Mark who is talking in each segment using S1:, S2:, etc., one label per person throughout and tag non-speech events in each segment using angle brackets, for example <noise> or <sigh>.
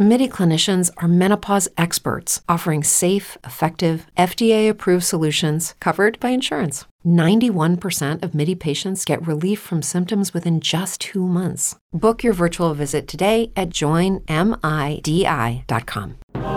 S1: MIDI clinicians are menopause experts offering safe, effective, FDA approved solutions covered by insurance. 91% of MIDI patients get relief from symptoms within just two months. Book your virtual visit today at joinmidi.com.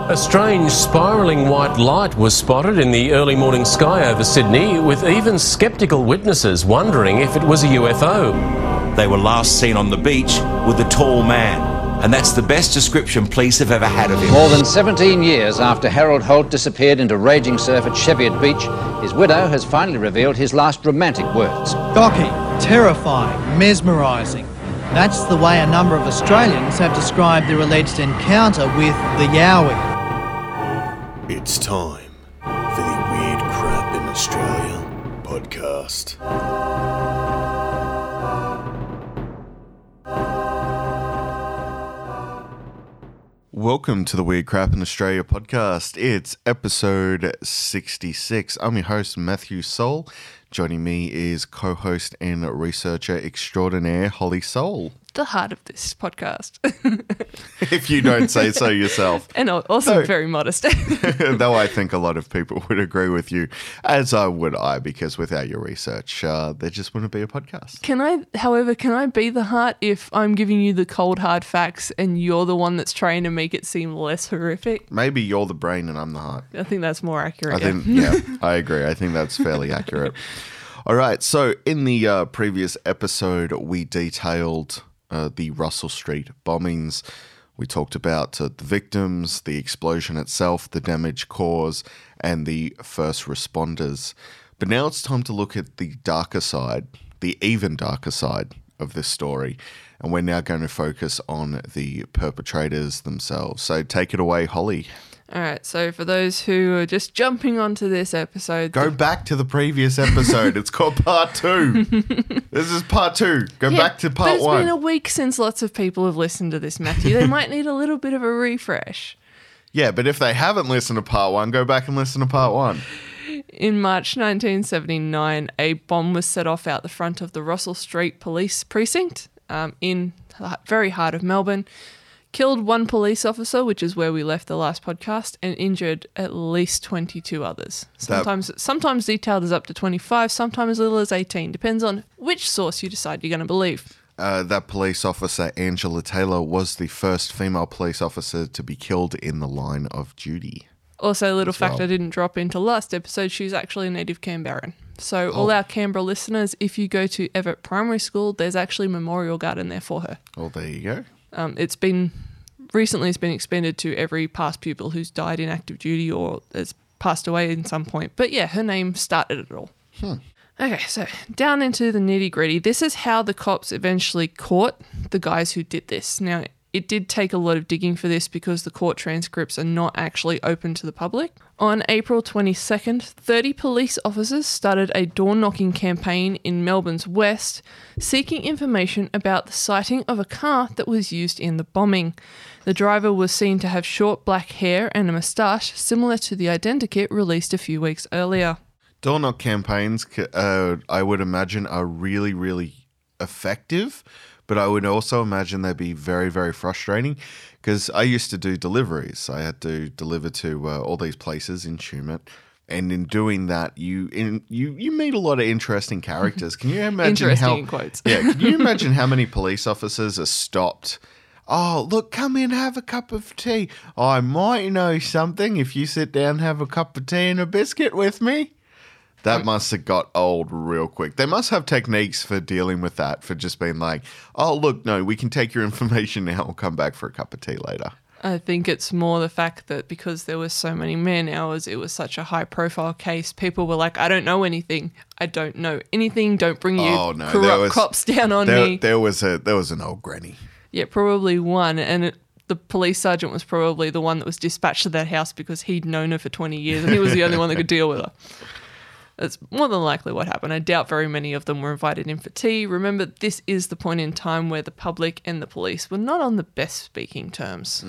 S2: A strange spiralling white light was spotted in the early morning sky over Sydney, with even sceptical witnesses wondering if it was a UFO.
S3: They were last seen on the beach with a tall man, and that's the best description police have ever had of him.
S4: More than 17 years after Harold Holt disappeared into raging surf at Cheviot Beach, his widow has finally revealed his last romantic words.
S5: Shocking, terrifying, mesmerising. That's the way a number of Australians have described their alleged encounter with the Yowie.
S6: It's time for the Weird Crap in Australia podcast. Welcome to the Weird Crap in Australia podcast. It's episode 66. I'm your host, Matthew Soul. Joining me is co host and researcher extraordinaire, Holly Soul.
S7: The heart of this podcast. <laughs>
S6: If you don't say so <laughs> yourself.
S7: and also
S6: No.
S7: very modest. <laughs>
S6: Though I think a lot of people would agree with you, as I would I, because without your research, uh, there just wouldn't be a podcast.
S7: can I, however, can I be the heart if I'm giving you the cold hard facts and you're the one that's trying to make it seem less horrific?
S6: Maybe you're the brain and I'm the heart.
S7: I think that's more accurate.
S6: I
S7: yeah.
S6: think, yeah, I agree. I think that's fairly accurate. All right. So, in the uh, previous episode, we detailed uh, the Russell Street bombings. We talked about uh, the victims, the explosion itself, the damage caused, and the first responders. But now it's time to look at the darker side, the even darker side of this story. And we're now going to focus on the perpetrators themselves. So, take it away, Holly.
S7: All right. So for those who are just jumping onto this episode,
S6: Go back to the previous episode. It's called part two. <laughs> this is part two. Go
S7: Yeah,
S6: back to part
S7: it's
S6: one.
S7: been a week since lots of people have listened to this, Matthew. They might need a little bit of a refresh. <laughs>
S6: yeah, but if they haven't listened to part one, go back and listen to part one.
S7: In March 1979, a bomb was set off out the front of the Russell Street Police Precinct um, in the very heart of Melbourne. Killed one police officer, which is where we left the last podcast, and injured at least 22 others. Sometimes, sometimes detailed as up to 25, sometimes as little as 18. Depends on which source you decide you're going to believe.
S6: Uh, that police officer, Angela Taylor, was the first female police officer to be killed in the line of duty.
S7: Also, a little fact
S6: well.
S7: I didn't drop into last episode, she's actually a native Canberran. So, all our Canberra listeners, if you go to Evatt Primary School, there's actually a memorial garden there for her.
S6: Well, there you go.
S7: Um, it's been recently it's been expanded to every past pupil who's died in active duty or has passed away in some point. But yeah, her name started it all. Okay, so down into the nitty gritty. This is how the cops eventually caught the guys who did this. Now, it did take a lot of digging for this because the court transcripts are not actually open to the public. On April 22nd, 30 police officers started a door knocking campaign in Melbourne's west seeking information about the sighting of a car that was used in the bombing. The driver was seen to have short black hair and a moustache similar to the identikit released a few weeks earlier.
S6: Door knock campaigns, uh, I would imagine, are really, really effective, but I would also imagine they'd be very, very frustrating because I used to do deliveries. I had to deliver to uh, all these places in Tumut. And in doing that, you in you you meet a lot of interesting characters. Can you <laughs> imagine how? yeah, can you <laughs> imagine how many police officers are stopped? Oh, look, come in, have a cup of tea. I might know something if you sit down, have a cup of tea and a biscuit with me. That must have got old real quick. They must have techniques for dealing with that, for just being like, oh, look, no, we can take your <laughs> information now. We'll come back for a cup of tea later.
S7: I think it's more the fact that because there were so many man hours, it was such a high profile case. People were like, I don't know anything. I don't know anything. Don't bring you
S6: Oh, no,
S7: corrupt
S6: was-
S7: cops down on
S6: There,
S7: me.
S6: there was a there was an old granny.
S7: Yeah, probably one. And it, the police sergeant was probably the one that was dispatched to that house because he'd known her for 20 years and he was the only one that could <laughs> deal with her. That's more than likely what happened. I doubt very many of them were invited in for tea. Remember, this is the point in time where the public and the police were not on the best speaking terms.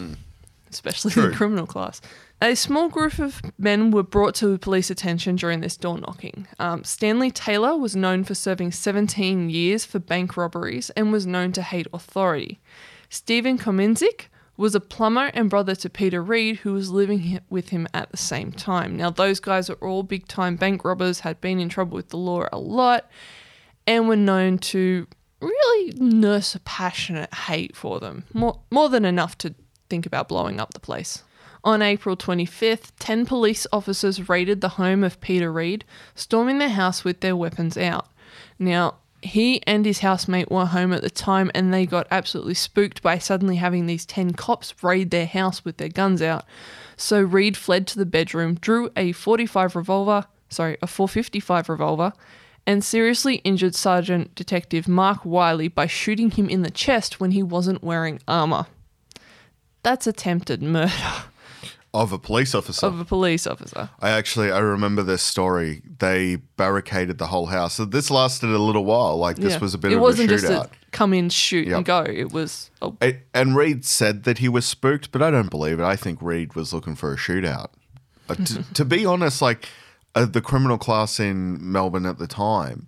S7: especially
S6: True.
S7: the criminal class. A small group of men were brought to police attention during this door knocking. Um, Stanley Taylor was known for serving 17 years for bank robberies and was known to hate authority. Stephen Kominzik was a plumber and brother to Peter Reed, who was living with him at the same time. Now, those guys are all big time bank robbers, had been in trouble with the law a lot, and were known to really nurse a passionate hate for them, more, more than enough to think about blowing up the place. On April 25th, 10 police officers raided the home of Peter Reed, storming their house with their weapons out. Now, he and his housemate were home at the time and they got absolutely spooked by suddenly having these 10 cops raid their house with their guns out. So Reed fled to the bedroom, drew a 45 revolver, sorry, a 455 revolver, and seriously injured Sergeant Detective Mark Wiley by shooting him in the chest when he wasn't wearing armor. That's attempted murder <laughs>
S6: Of a police officer.
S7: of a police officer.
S6: I actually I remember this story. They barricaded the whole house. So this lasted a little while. Like this
S7: Yeah.
S6: was a bit
S7: it
S6: of
S7: wasn't
S6: a
S7: just
S6: shootout.
S7: a come in, shoot,
S6: Yep.
S7: and go. It was a
S6: A- and Reed said that he was spooked, but I don't believe it. I think Reed was looking for a shootout. Uh, to, <laughs> to be honest, like uh, the criminal class in Melbourne at the time,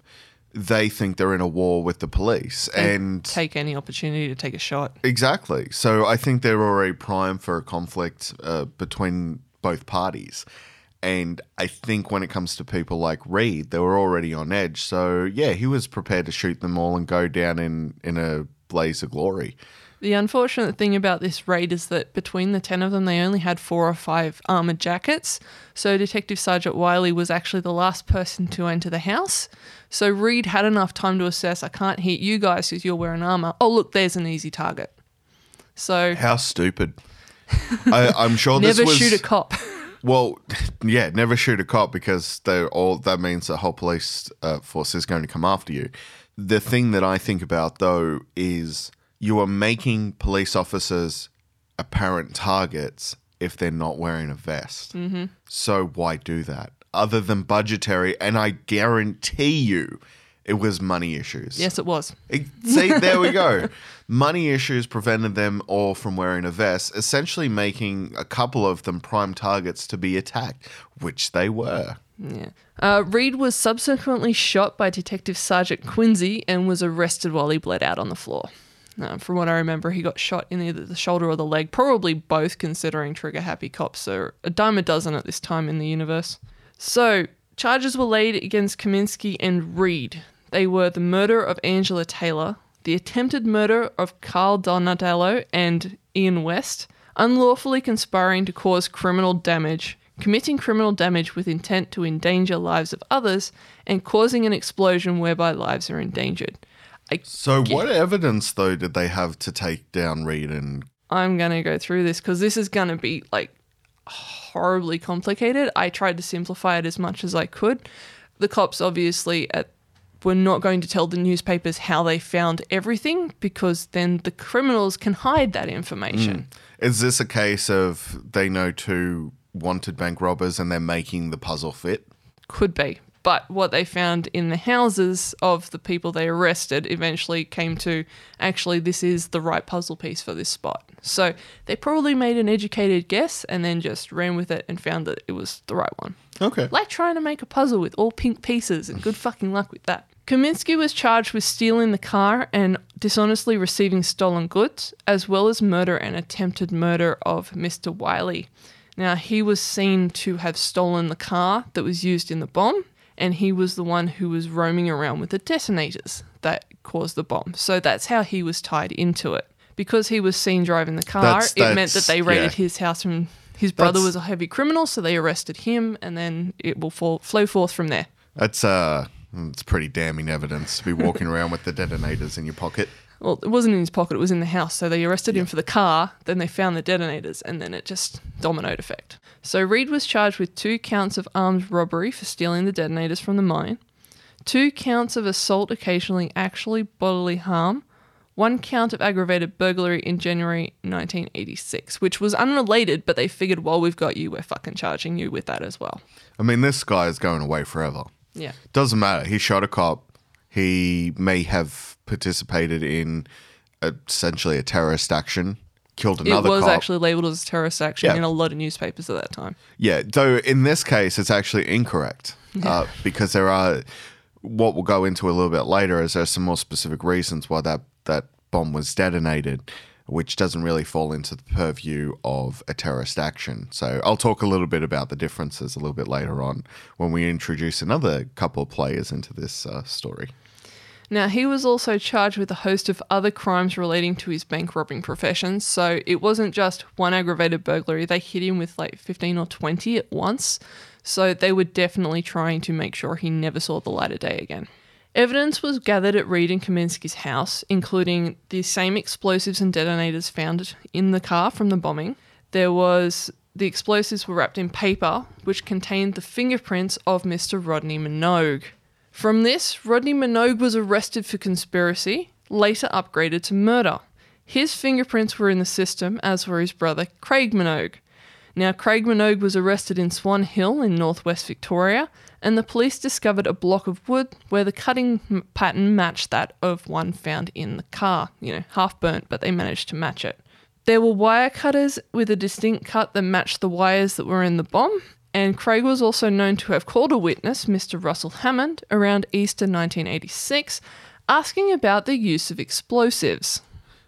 S6: they think they're in a war with the police, and
S7: take any opportunity to take a shot.
S6: Exactly. So I think they're already primed for a conflict uh, between both parties. And I think when it comes to people like Reed, they were already on edge. So yeah, he was prepared to shoot them all and go down in, in a blaze of glory.
S7: The unfortunate thing about this raid is that between the 10 of them, they only had four or five armored jackets. So Detective Sergeant Wiley was actually the last person to enter the house. So Reed had enough time to assess I can't hit you guys because you're wearing armor. Oh, look, there's an easy target. So
S6: How stupid. I, I'm sure <laughs> this
S7: never
S6: was
S7: shoot a cop. <laughs>
S6: Well, yeah, never shoot a cop because they're all that means the whole police uh, force is going to come after you. The thing that I think about though is you are making police officers apparent targets if they're not wearing a vest. Mm-hmm. So why do that? Other than budgetary, and I guarantee you, it was money issues.
S7: yes, it was.
S6: It- See, there we go. <laughs> Money issues prevented them all from wearing a vest, essentially making a couple of them prime targets to be attacked, which they were.
S7: Yeah. Uh, Reed was subsequently shot by Detective Sergeant Quincy and was arrested while he bled out on the floor. Uh, from what I remember, he got shot in either the shoulder or the leg, probably both, considering trigger happy cops. So a dime a dozen at this time in the universe. So charges were laid against Kaminsky and Reed. They were the murder of Angela Taylor, the attempted murder of Carl Donatello and Ian West, unlawfully conspiring to cause criminal damage, committing criminal damage with intent to endanger lives of others, and causing an explosion whereby lives are endangered. I,
S6: So, what evidence, though, did they have to take down Reed and
S7: I'm going to go through this because this is going to be like horribly complicated. I tried to simplify it as much as I could. The cops obviously at, were not going to tell the newspapers how they found everything because then the criminals can hide that information. Mm.
S6: is this a case of they know two wanted bank robbers and they're making the puzzle fit?
S7: Could be. But what they found in the houses of the people they arrested eventually came to actually, this is the right puzzle piece for this spot. So they probably made an educated guess and then just ran with it and found that it was the right one.
S6: Okay.
S7: Like trying to make a puzzle with all pink pieces, and good fucking luck with that. Kaminsky was charged with stealing the car and dishonestly receiving stolen goods, as well as murder and attempted murder of Mr. Wiley. Now, he was seen to have stolen the car that was used in the bomb, and he was the one who was roaming around with the detonators that caused the bomb. So that's how he was tied into it. Because he was seen driving the car,
S6: That's-
S7: it meant that they raided
S6: yeah.
S7: his house and his brother
S6: That's-
S7: was a heavy criminal, so they arrested him, and then it will fall, flow forth from there.
S6: That's uh, it's pretty damning evidence to be walking around with the detonators in your pocket.
S7: Well, it wasn't in his pocket; it was in the house. So they arrested him for the car. Then they found the detonators, and then it just dominoed effect. So Reed was charged with two counts of armed robbery for stealing the detonators from the mine, two counts of assault, occasionally actually bodily harm, one count of aggravated burglary in January 1986, which was unrelated, but they figured, while we've got you, we're fucking charging you with that as well.
S6: I mean, this guy is going away forever.
S7: Yeah.
S6: Doesn't matter. He shot a cop. He may have participated in essentially a terrorist action. Killed
S7: It was
S6: cop.
S7: actually labeled as a terrorist action
S6: Yeah.
S7: in a lot of newspapers at that time.
S6: Yeah, though in this case, it's actually incorrect <laughs> uh, because there are what we'll go into a little bit later is there's some more specific reasons why that that bomb was detonated, which doesn't really fall into the purview of a terrorist action. So I'll talk a little bit about the differences a little bit later on when we introduce another couple of players into this uh, story.
S7: Now, he was also charged with a host of other crimes relating to his bank robbing profession. So it wasn't just one aggravated burglary, they hit him with like 15 or 20 at once. So they were definitely trying to make sure he never saw the light of day again. Evidence was gathered at Reed and Kaminsky's house, including the same explosives and detonators found in the car from the bombing. There was the explosives were wrapped in paper, which contained the fingerprints of Mr. Rodney Minogue. From this, Rodney Minogue was arrested for conspiracy, later upgraded to murder. His fingerprints were in the system, as were his brother Craig Minogue. Now, Craig Minogue was arrested in Swan Hill in northwest Victoria, and the police discovered a block of wood where the cutting pattern matched that of one found in the car. You know, half burnt, but they managed to match it. There were wire cutters with a distinct cut that matched the wires that were in the bomb, and Craig was also known to have called a witness, Mr. Russell Hammond, around Easter 1986, asking about the use of explosives.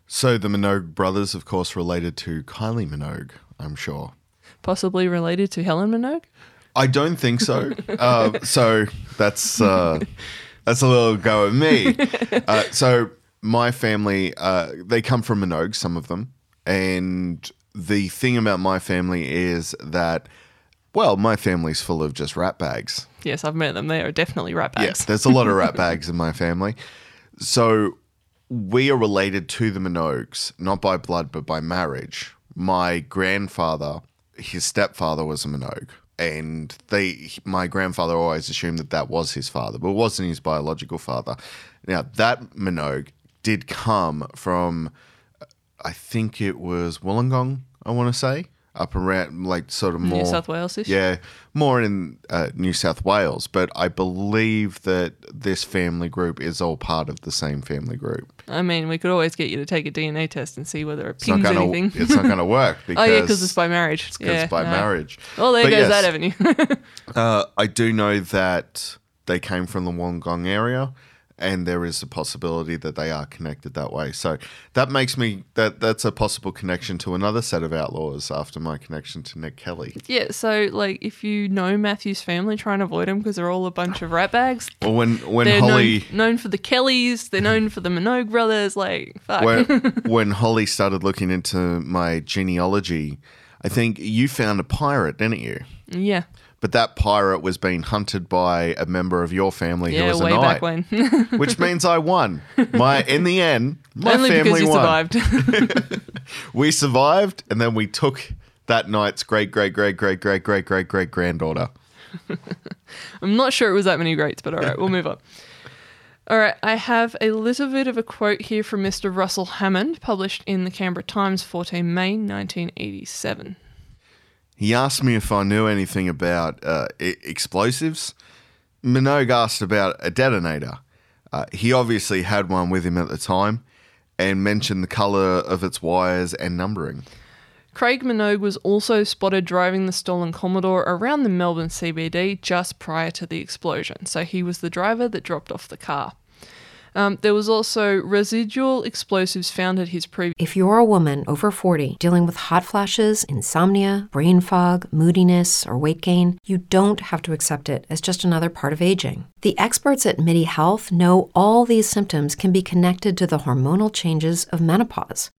S6: So the Minogue brothers, of course, related to Kylie Minogue, I'm sure.
S7: Possibly related to Helen Minogue?
S6: I don't think so. <laughs> uh, so that's uh, that's a little go at me. <laughs> Uh, so my family, uh, they come from Minogue, some of them, and the thing about my family is that, well, my family's full of just rat bags.
S7: Yes, I've met them. They are definitely rat bags.
S6: Yes, there's a lot of rat <laughs> bags in my family. So we are related to the Minogues, not by blood, but by marriage. My grandfather, his stepfather was a Minogue. And they, my grandfather always assumed that that was his father, but it wasn't his biological father. Now, that Minogue did come from, I think it was Wollongong, I want to say, up around, like sort of more.
S7: New South Wales-ish?
S6: Yeah, more in uh, New South Wales, but I believe that this family group is all part of the same family group.
S7: I mean, we could always get you to take a DNA test and see whether it
S6: It's not
S7: pings
S6: gonna.
S7: anything.
S6: It's not gonna work because. <laughs>
S7: oh, yeah, because it's by marriage.
S6: Because
S7: yeah,
S6: it's by
S7: no.
S6: marriage.
S7: Well, there
S6: But
S7: goes
S6: yes,
S7: that avenue. <laughs>
S6: Uh, I do know that they came from the Wollongong area, and there is a possibility that they are connected that way. So that makes me that that's a possible connection to another set of outlaws after my connection to Ned Kelly.
S7: yeah, so, like, if you know Matthew's family, try and avoid them because they're all a bunch of rat bags.
S6: Well, when when
S7: They're
S6: Holly
S7: known, known for the Kellys. They're known for the Minogue brothers. Like, fuck.
S6: when <laughs> when Holly started looking into my genealogy, I think you found a pirate, didn't you?
S7: yeah.
S6: But that pirate was being hunted by a member of your family who
S7: Yeah,
S6: was a knight,
S7: back when. <laughs>
S6: which means I won. My in the end, my
S7: Only
S6: family won.
S7: survived. <laughs>
S6: We survived, and then we took that knight's great great great great great great great great granddaughter. <laughs>
S7: I'm not sure it was that many greats, but all right, we'll move on. All right, I have a little bit of a quote here from Mr. Russell Hammond, published in the Canberra Times, 14 May 1987.
S6: He asked me if I knew anything about uh, explosives. Minogue asked about a detonator. Uh, he obviously had one with him at the time and mentioned the colour of its wires and numbering.
S7: Craig Minogue was also spotted driving the stolen Commodore around the Melbourne CBD just prior to the explosion, so he was the driver that dropped off the car. Um, there was also residual explosives found at his previous.
S1: If you're a woman over 40 dealing with hot flashes, insomnia, brain fog, moodiness, or weight gain, you don't have to accept it as just another part of aging. The experts at MIDI Health know all these symptoms can be connected to the hormonal changes of menopause.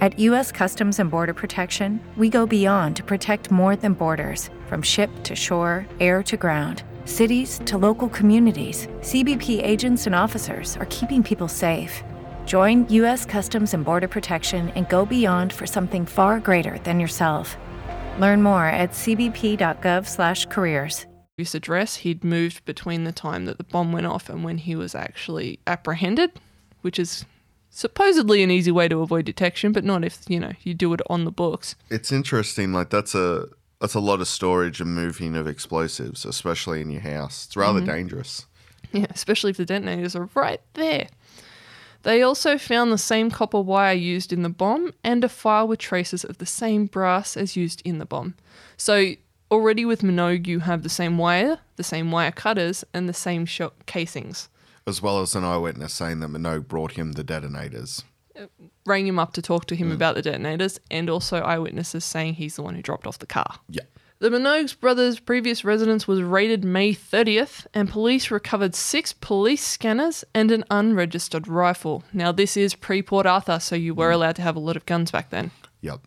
S8: At U.S. Customs and Border Protection, we go beyond to protect more than borders from ship to shore, air to ground. Cities to local communities, CBP agents and officers are keeping people safe. Join U.S. Customs and Border Protection and go beyond for something far greater than yourself. Learn more at cbp.gov/careers.
S7: This address he'd moved between the time that the bomb went off and when he was actually apprehended, which is supposedly an easy way to avoid detection, but not if, you know, you do it on the books.
S6: It's interesting. Like that's a that's a lot of storage and moving of explosives, especially in your house. It's rather mm-hmm. dangerous.
S7: Yeah, especially if the detonators are right there. They also found the same copper wire used in the bomb and a file with traces of the same brass as used in the bomb. So already with Minogue, you have the same wire, the same wire cutters, and the same shot casings.
S6: As well as an eyewitness saying that Minogue brought him the detonators.
S7: Uh, rang him up to talk to him mm. about the detonators, and also eyewitnesses saying he's the one who dropped off the car.
S6: Yeah.
S7: The Minogues brothers' previous residence was raided May 30th, and police recovered six police scanners and an unregistered rifle. Now, this is pre Port Arthur, so you were mm. allowed to have a lot of guns back then.
S6: Yep.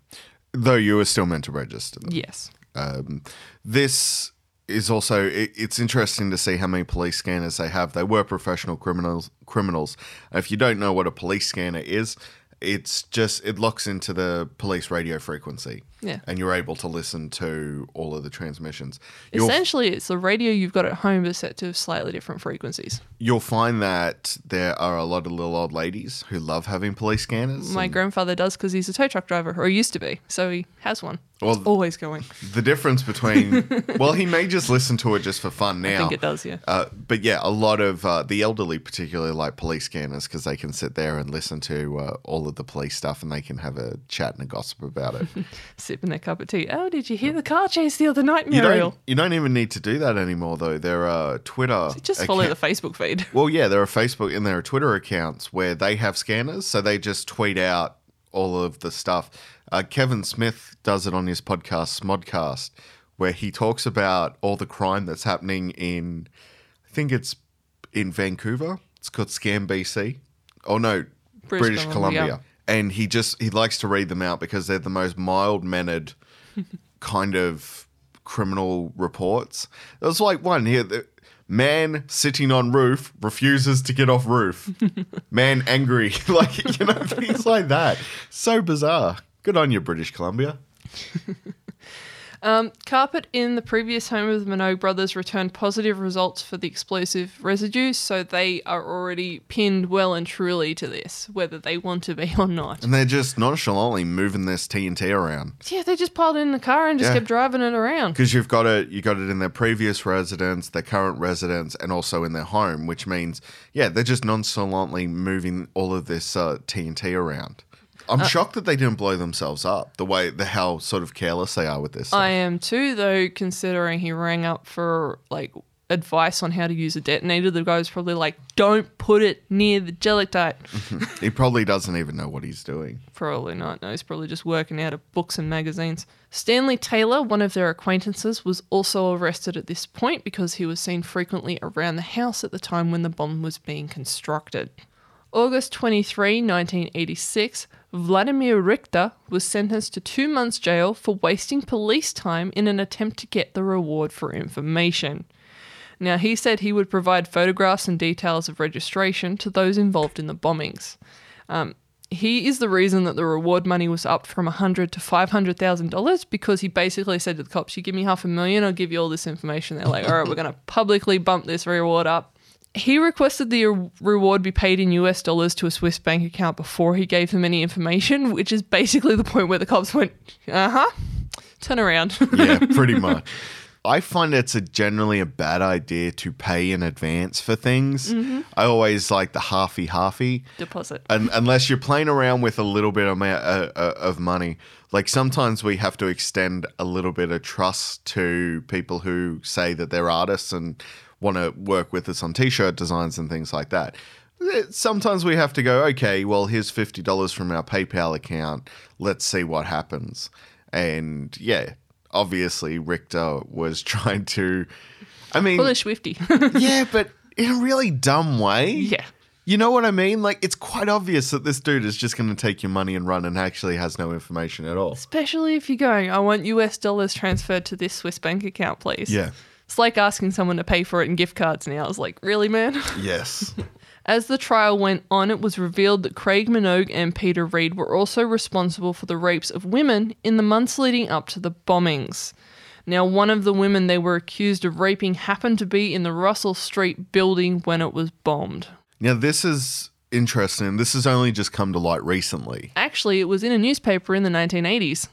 S6: Though you were still meant to register them.
S7: Yes.
S6: Um, this is also it, it's interesting to see how many police scanners they have. They were professional criminals. Criminals. If you don't know what a police scanner is, it's just it locks into the police radio frequency.
S7: Yeah.
S6: And you're able to listen to all of the transmissions. You'll,
S7: Essentially, it's the radio you've got at home, but set to slightly different frequencies.
S6: you'll find that there are a lot of little old ladies who love having police scanners.
S7: My
S6: and
S7: grandfather does because he's a tow truck driver, or he used to be, so he has one.
S6: Well,
S7: it's always going.
S6: the difference between <laughs> well, he may just listen to it just for fun now.
S7: I think it does, yeah.
S6: Uh, but yeah, a lot of uh, the elderly, particularly like police scanners, because they can sit there and listen to uh, all of the police stuff, and they can have a chat and a gossip about it. <laughs>
S7: Sipping their cup of tea. Oh, did you hear the car chase the other night,
S6: you don't. You don't even need to do that anymore, though. There are Twitter.
S7: Just follow
S6: account-
S7: the Facebook feed.
S6: Well, yeah, there are Facebook and there are Twitter accounts where they have scanners, so they just tweet out all of the stuff. Uh, Kevin Smith does it on his podcast, Smodcast, where he talks about all the crime that's happening in, I think it's in Vancouver. It's called Scam BC. Oh no,
S7: British
S6: British,
S7: Columbia.
S6: Columbia. And he just he likes to read them out because they're the most mild mannered <laughs> kind of criminal reports. There was like one here that man sitting on roof refuses to get off roof. <laughs> man angry, <laughs> like you know things like that. So bizarre. Good on you, British Columbia. <laughs>
S7: Um, carpet in the previous home of the Minogue brothers returned positive results for the explosive residue, so they are already pinned well and truly to this, whether they want to be <laughs> or not.
S6: And they're just nonchalantly moving this TNT around.
S7: Yeah, they just piled it in the car and just
S6: Yeah.
S7: kept driving it around.
S6: Because you've got it, you got it in their previous residence, their current residence, and also in their home, which means, yeah, they're just nonchalantly moving all of this uh, TNT around. I'm uh, shocked that they didn't blow themselves up. The way, the how sort of careless they are with this.
S7: I am too, though, considering he rang up for like advice on how to use a detonator. The guy was probably like, "Don't put it near the gelatite." Mm-hmm.
S6: he probably doesn't even know what he's doing.
S7: Probably not. No, he's probably just working out of books and magazines. Stanley Taylor, one of their acquaintances, was also arrested at this point because he was seen frequently around the house at the time when the bomb was being constructed. August 23, 1986, Vladimir Richter was sentenced to two months jail for wasting police time in an attempt to get the reward for information. Now, he said he would provide photographs and details of registration to those involved in the bombings. Um, he is the reason that the reward money was up from a hundred to five hundred thousand dollars because he basically said to the cops, "You give me half a million, I'll give you all this information." They're like, "All right, we're going to publicly bump this reward up." He requested the reward be paid in US dollars to a Swiss bank account before he gave them any information, <laughs> which is basically the point where the cops went, "Uh huh, turn around."
S6: Yeah, <laughs> pretty much. I find it's a generally a bad idea to pay in advance for things. I always like the halfy halfy.
S7: Deposit.
S6: Un unless you're playing around with a little bit of, uh, uh, of money. Like sometimes we have to extend a little bit of trust to people who say that they're artists and want to work with us on t-shirt designs and things like that. Eh, Sometimes we have to go, okay, well, here's fifty dollars from our PayPal account. Let's see what happens. And yeah, obviously Richter was <laughs> trying to. I mean,
S7: Pull a Swifty. <laughs>
S6: yeah, but in a really dumb way.
S7: yeah.
S6: You know what I mean? Like, it's quite obvious that this dude is just going to take your money and run and actually has no information at all.
S7: Especially if you're going, I want US dollars transferred to this Swiss bank account, please.
S6: Yeah.
S7: It's like asking someone to pay for it in gift cards now. I was like, really, man? <laughs>
S6: Yes.
S7: As the trial went on, it was revealed that Craig Minogue and Peter Reed were also responsible for the rapes of women in the months leading up to the bombings. Now, one of the women they were accused of raping happened to be in the Russell Street building when it was bombed.
S6: Now, this is interesting. This has only just come to light recently.
S7: Actually, it was in a newspaper in the 1980s.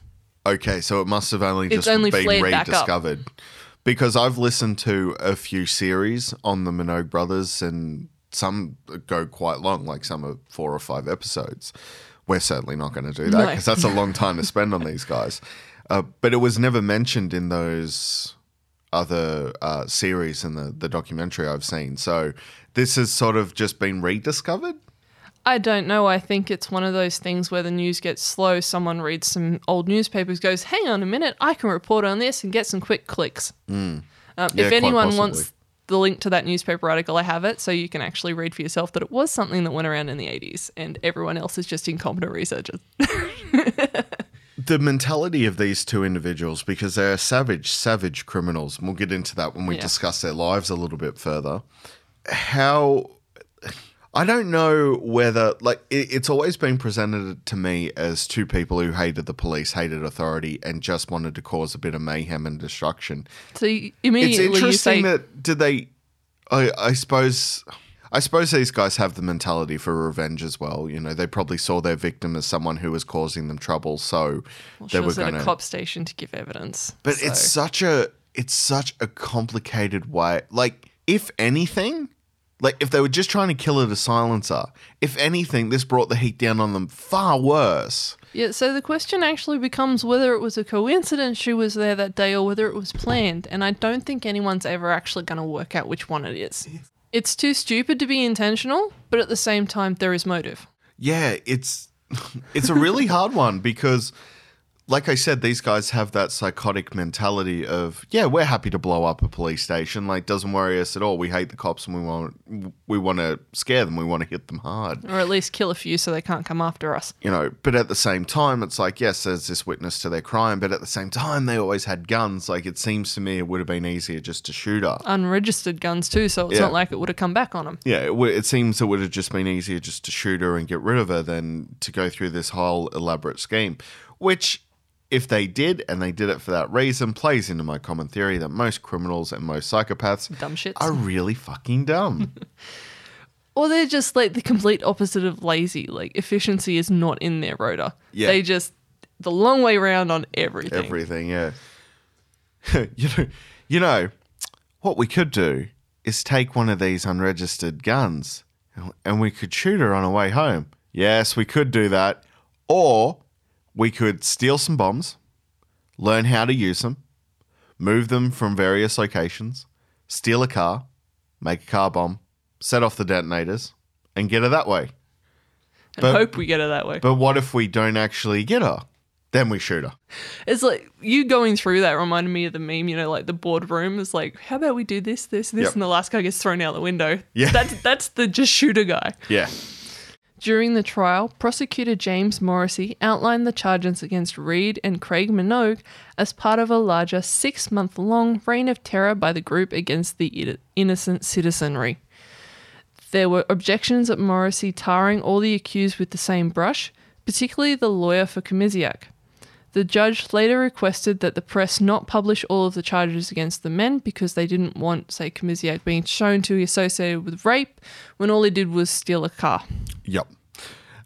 S6: Okay, so it must have only
S7: It's
S6: just
S7: only
S6: been
S7: rediscovered. up.
S6: Because I've listened to a few series on the Minogue brothers, and some go quite long, like some are four or five episodes. We're certainly not going to do that
S7: No.
S6: because that's a long time to spend on <laughs> these guys. Uh, but it was never mentioned in those other uh, series in the, the documentary I've seen. So this has sort of just been rediscovered.
S7: I don't know. I think it's one of those things where the news gets slow. Someone reads some old newspapers, goes, hang on a minute, I can report on this and get some quick clicks. Um,
S6: Yeah,
S7: if anyone wants the link to that newspaper article, I have it so you can actually read for yourself that it was something that went around in the 80s and everyone else is just incompetent researchers. <laughs>
S6: the mentality of these two individuals because they're savage, savage criminals. And we'll get into that when we
S7: Yeah.
S6: discuss their lives a little bit further. How I don't know whether like it, it's always been presented to me as two people who hated the police, hated authority, and just wanted to cause a bit of mayhem and destruction.
S7: So you,
S6: It's
S7: immediately you say,
S6: interesting that did they? I, I suppose. I suppose these guys have the mentality for revenge as well. You know, they probably saw their victim as someone who was causing them trouble, so
S7: well,
S6: they were going
S7: a
S6: to.
S7: cop station to give evidence.
S6: But
S7: So-
S6: it's such a it's such a complicated way. Like, if anything, like if they were just trying to kill it a silencer, if anything, this brought the heat down on them far worse.
S7: Yeah, so the question actually becomes whether it was a coincidence she was there that day or whether it was planned, and I don't think anyone's ever actually going to work out which one it is. It's too stupid to be intentional, but at the same time, there is motive.
S6: Yeah, it's <laughs> it's a really hard one because like I said, these guys have that psychotic mentality of, yeah, we're happy to blow up a police station. Like, doesn't worry us at all. We hate the cops and we want we want to scare them. We want to hit them hard.
S7: Or at least kill a few so they can't come after us.
S6: you know, but at the same time, it's like, yes, there's this witness to their crime, but at the same time, they always had guns. Like, it seems to me it would have been easier just to shoot her.
S7: Unregistered guns, too, so it's
S6: Yeah.
S7: not like it would have come back on them.
S6: yeah, it, w- it seems it would have just been easier just to shoot her and get rid of her than to go through this whole elaborate scheme, which. If they did, and they did it for that reason, plays into my common theory that most criminals and most psychopaths
S7: Dumb shits.
S6: are really fucking dumb. <laughs>
S7: Or they're just like the complete opposite of lazy. Like, efficiency is not in their rota.
S6: Yeah.
S7: They just, the long way round on everything.
S6: everything. Yeah. <laughs> you know, you know, what we could do is take one of these unregistered guns and we could shoot her on our way home. Yes, we could do that. Or we could steal some bombs, learn how to use them, move them from various locations, steal a car, make a car bomb, set off the detonators, and get her that way.
S7: and
S6: but-
S7: hope we get her that way.
S6: But what if we don't actually get her? Then we shoot her.
S7: It's like you going through that reminded me of the meme, you know, like the boardroom is like, how about we do this, this, this,
S6: Yep.
S7: and the last guy gets thrown out the window.
S6: Yeah.
S7: That's that's the just shooter guy.
S6: Yeah.
S7: During the trial, prosecutor James Morrissey outlined the charges against Reed and Craig Minogue as part of a larger six month long reign of terror by the group against the innocent citizenry. There were objections at Morrissey tarring all the accused with the same brush, particularly the lawyer for Komisiak. The judge later requested that the press not publish all of the charges against the men because they didn't want, say, Komisiak being shown to be associated with rape when all he did was steal a car.
S6: Yep.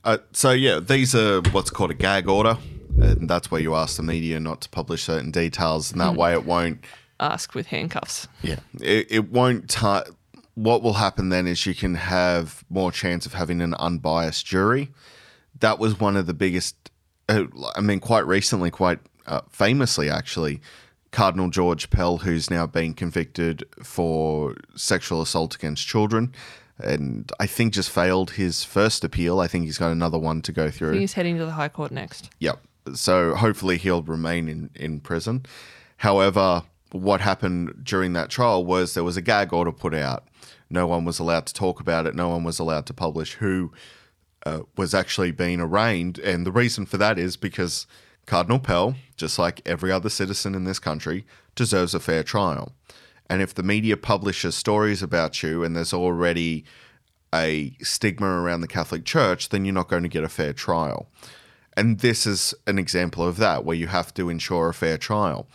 S6: Uh, so yeah, these are what's called a gag order, and that's where you ask the media not to publish certain details, and that way it won't.
S7: Ask with handcuffs.
S6: Yeah, it, it won't. Tar- what will happen then is you can have more chance of having an unbiased jury. That was one of the biggest. Uh, I mean, quite recently, quite uh, famously, actually, Cardinal George Pell, who's now been convicted for sexual assault against children, and I think just failed his first appeal. I think he's got another one to go
S7: I think
S6: through.
S7: he's heading to the High Court next.
S6: Yep. So hopefully he'll remain in, in prison. However, what happened during that trial was there was a gag order put out. No one was allowed to talk about it. No one was allowed to publish who uh, was actually being arraigned. And the reason for that is because Cardinal Pell, just like every other citizen in this country, deserves a fair trial. And if the media publishes stories about you and there's already a stigma around the Catholic Church, then you're not going to get a fair trial. And this is an example of that, where you have to ensure a fair trial.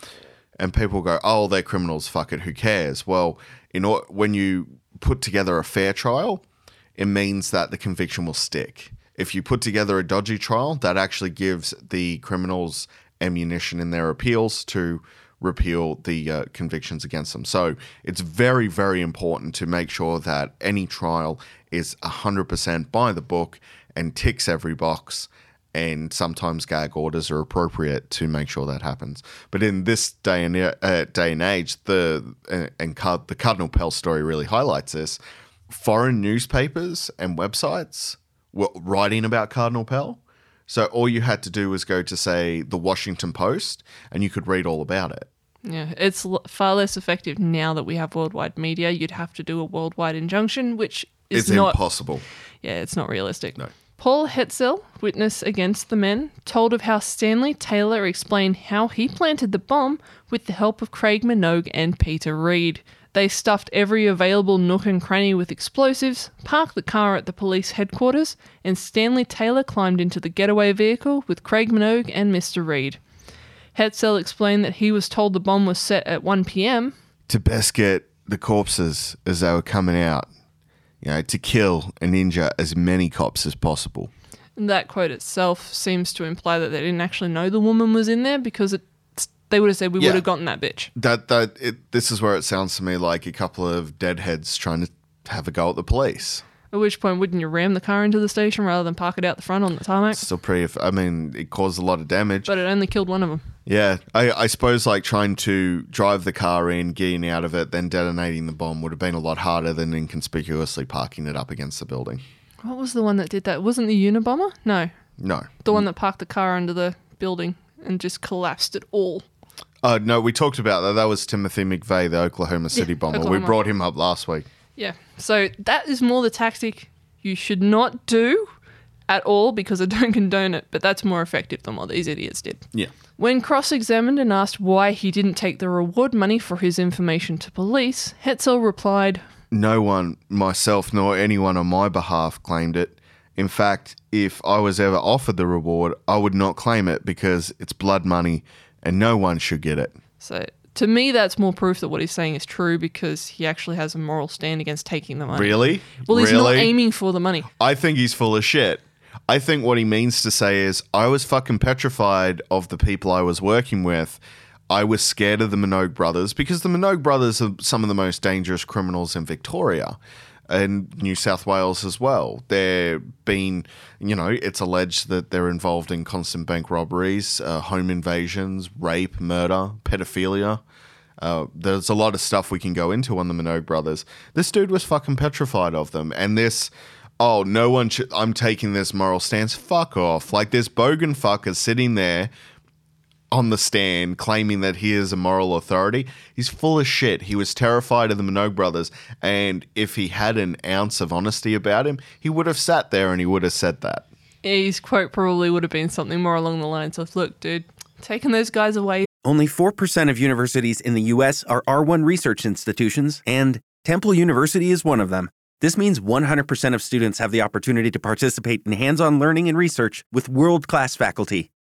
S6: and people go, "Oh, they're criminals. Fuck it. Who cares?" Well, in or- when you put together a fair trial, it means that the conviction will stick. If you put together a dodgy trial, that actually gives the criminals ammunition in their appeals to repeal the uh, convictions against them. So it's very, very important to make sure that any trial is 100% by the book and ticks every box. And sometimes gag orders are appropriate to make sure that happens. But in this day and uh, day and age, the uh, and the Cardinal Pell story really highlights this. Foreign newspapers and websites were writing about Cardinal Pell. So all you had to do was go to say the Washington Post, and you could read all about it.
S7: Yeah, it's l- far less effective now that we have worldwide media. You'd have to do a worldwide injunction, which is
S6: It's
S7: not
S6: impossible.
S7: Yeah, it's not realistic.
S6: No.
S7: Paul Hetzel, witness against the men, told of how Stanley Taylor explained how he planted the bomb with the help of Craig Minogue and Peter Reed. They stuffed every available nook and cranny with explosives, parked the car at the police headquarters, and Stanley Taylor climbed into the getaway vehicle with Craig Minogue and Mr. Reed. Hetzel explained that he was told the bomb was set at 1 p.m.
S6: To best get the corpses as they were coming out, you know, to kill and injure as many cops as possible.
S7: That quote itself seems to imply that they didn't actually know the woman was in there because it, they would have said we
S6: Yeah.
S7: would have gotten that bitch.
S6: That that it, this is where it sounds to me like a couple of deadheads trying to have a go at the police.
S7: At which point, wouldn't you ram the car into the station rather than park it out the front on the tarmac?
S6: Still pretty. I mean, it caused a lot of damage.
S7: But it only killed one of them.
S6: Yeah, I, I suppose like trying to drive the car in, getting out of it, then detonating the bomb would have been a lot harder than inconspicuously parking it up against the building.
S7: What was the one that did that? Wasn't the Unabomber? No,
S6: No.
S7: the one that parked the car under the building and just collapsed it all.
S6: Uh, no, we talked about that. That was Timothy McVeigh, the Oklahoma City bomber. We brought him up last week.
S7: Yeah. So that is more the tactic you should not do at all because I don't <laughs> condone it, but that's more effective than what these idiots did.
S6: Yeah.
S7: When cross examined and asked why he didn't take the reward money for his information to police, Hetzel replied,
S6: No one, myself nor anyone on my behalf, claimed it. In fact, if I was ever offered the reward, I would not claim it because it's blood money and no one should get it.
S7: So to me, that's more proof that what he's saying is true because he actually has a moral stand against taking the money.
S6: Really?
S7: Well, he's not
S6: Really?
S7: aiming for the money.
S6: I think he's full of shit. I think what he means to say is I was fucking petrified of the people I was working with. I was scared of the Minogue brothers because the Minogue brothers are some of the most dangerous criminals in Victoria and New South Wales as well. They're been, you know, it's alleged that they're involved in constant bank robberies, uh, home invasions, rape, murder, pedophilia. Uh, there's a lot of stuff we can go into on the Minogue brothers. This dude was fucking petrified of them, and this, oh, no one should. I'm taking this moral stance. Fuck off! Like this bogan fucker sitting there on the stand claiming that he is a moral authority. He's full of shit. He was terrified of the Minogue brothers, and if he had an ounce of honesty about him, he would have sat there and he would have said that.
S7: His quote probably would have been something more along the lines of, "Look, dude, taking those guys away
S9: Only 4% of universities in the U.S. are R1 research institutions, and Temple University is one of them. This means 100% of students have the opportunity to participate in hands on learning and research with world class faculty.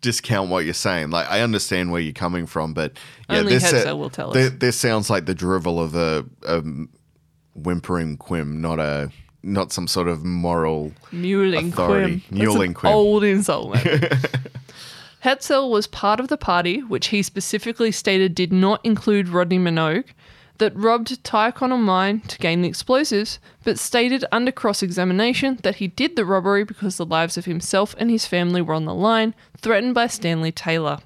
S6: discount what you're saying. Like I understand where you're coming from, but yeah,
S7: Only
S6: this
S7: Hetzel will tell us.
S6: thi- This sounds like the drivel of a, a whimpering quim, not a not some sort of moral
S7: Mewling
S6: authority.
S7: Quim. That's
S6: Mewling Quim.
S7: Old insult. <laughs> Hetzel was part of the party, which he specifically stated did not include Rodney Minogue. that robbed Tyrconnell mine to gain the explosives, but stated under cross examination that he did the robbery because the lives of himself and his family were on the line, threatened by Stanley Taylor.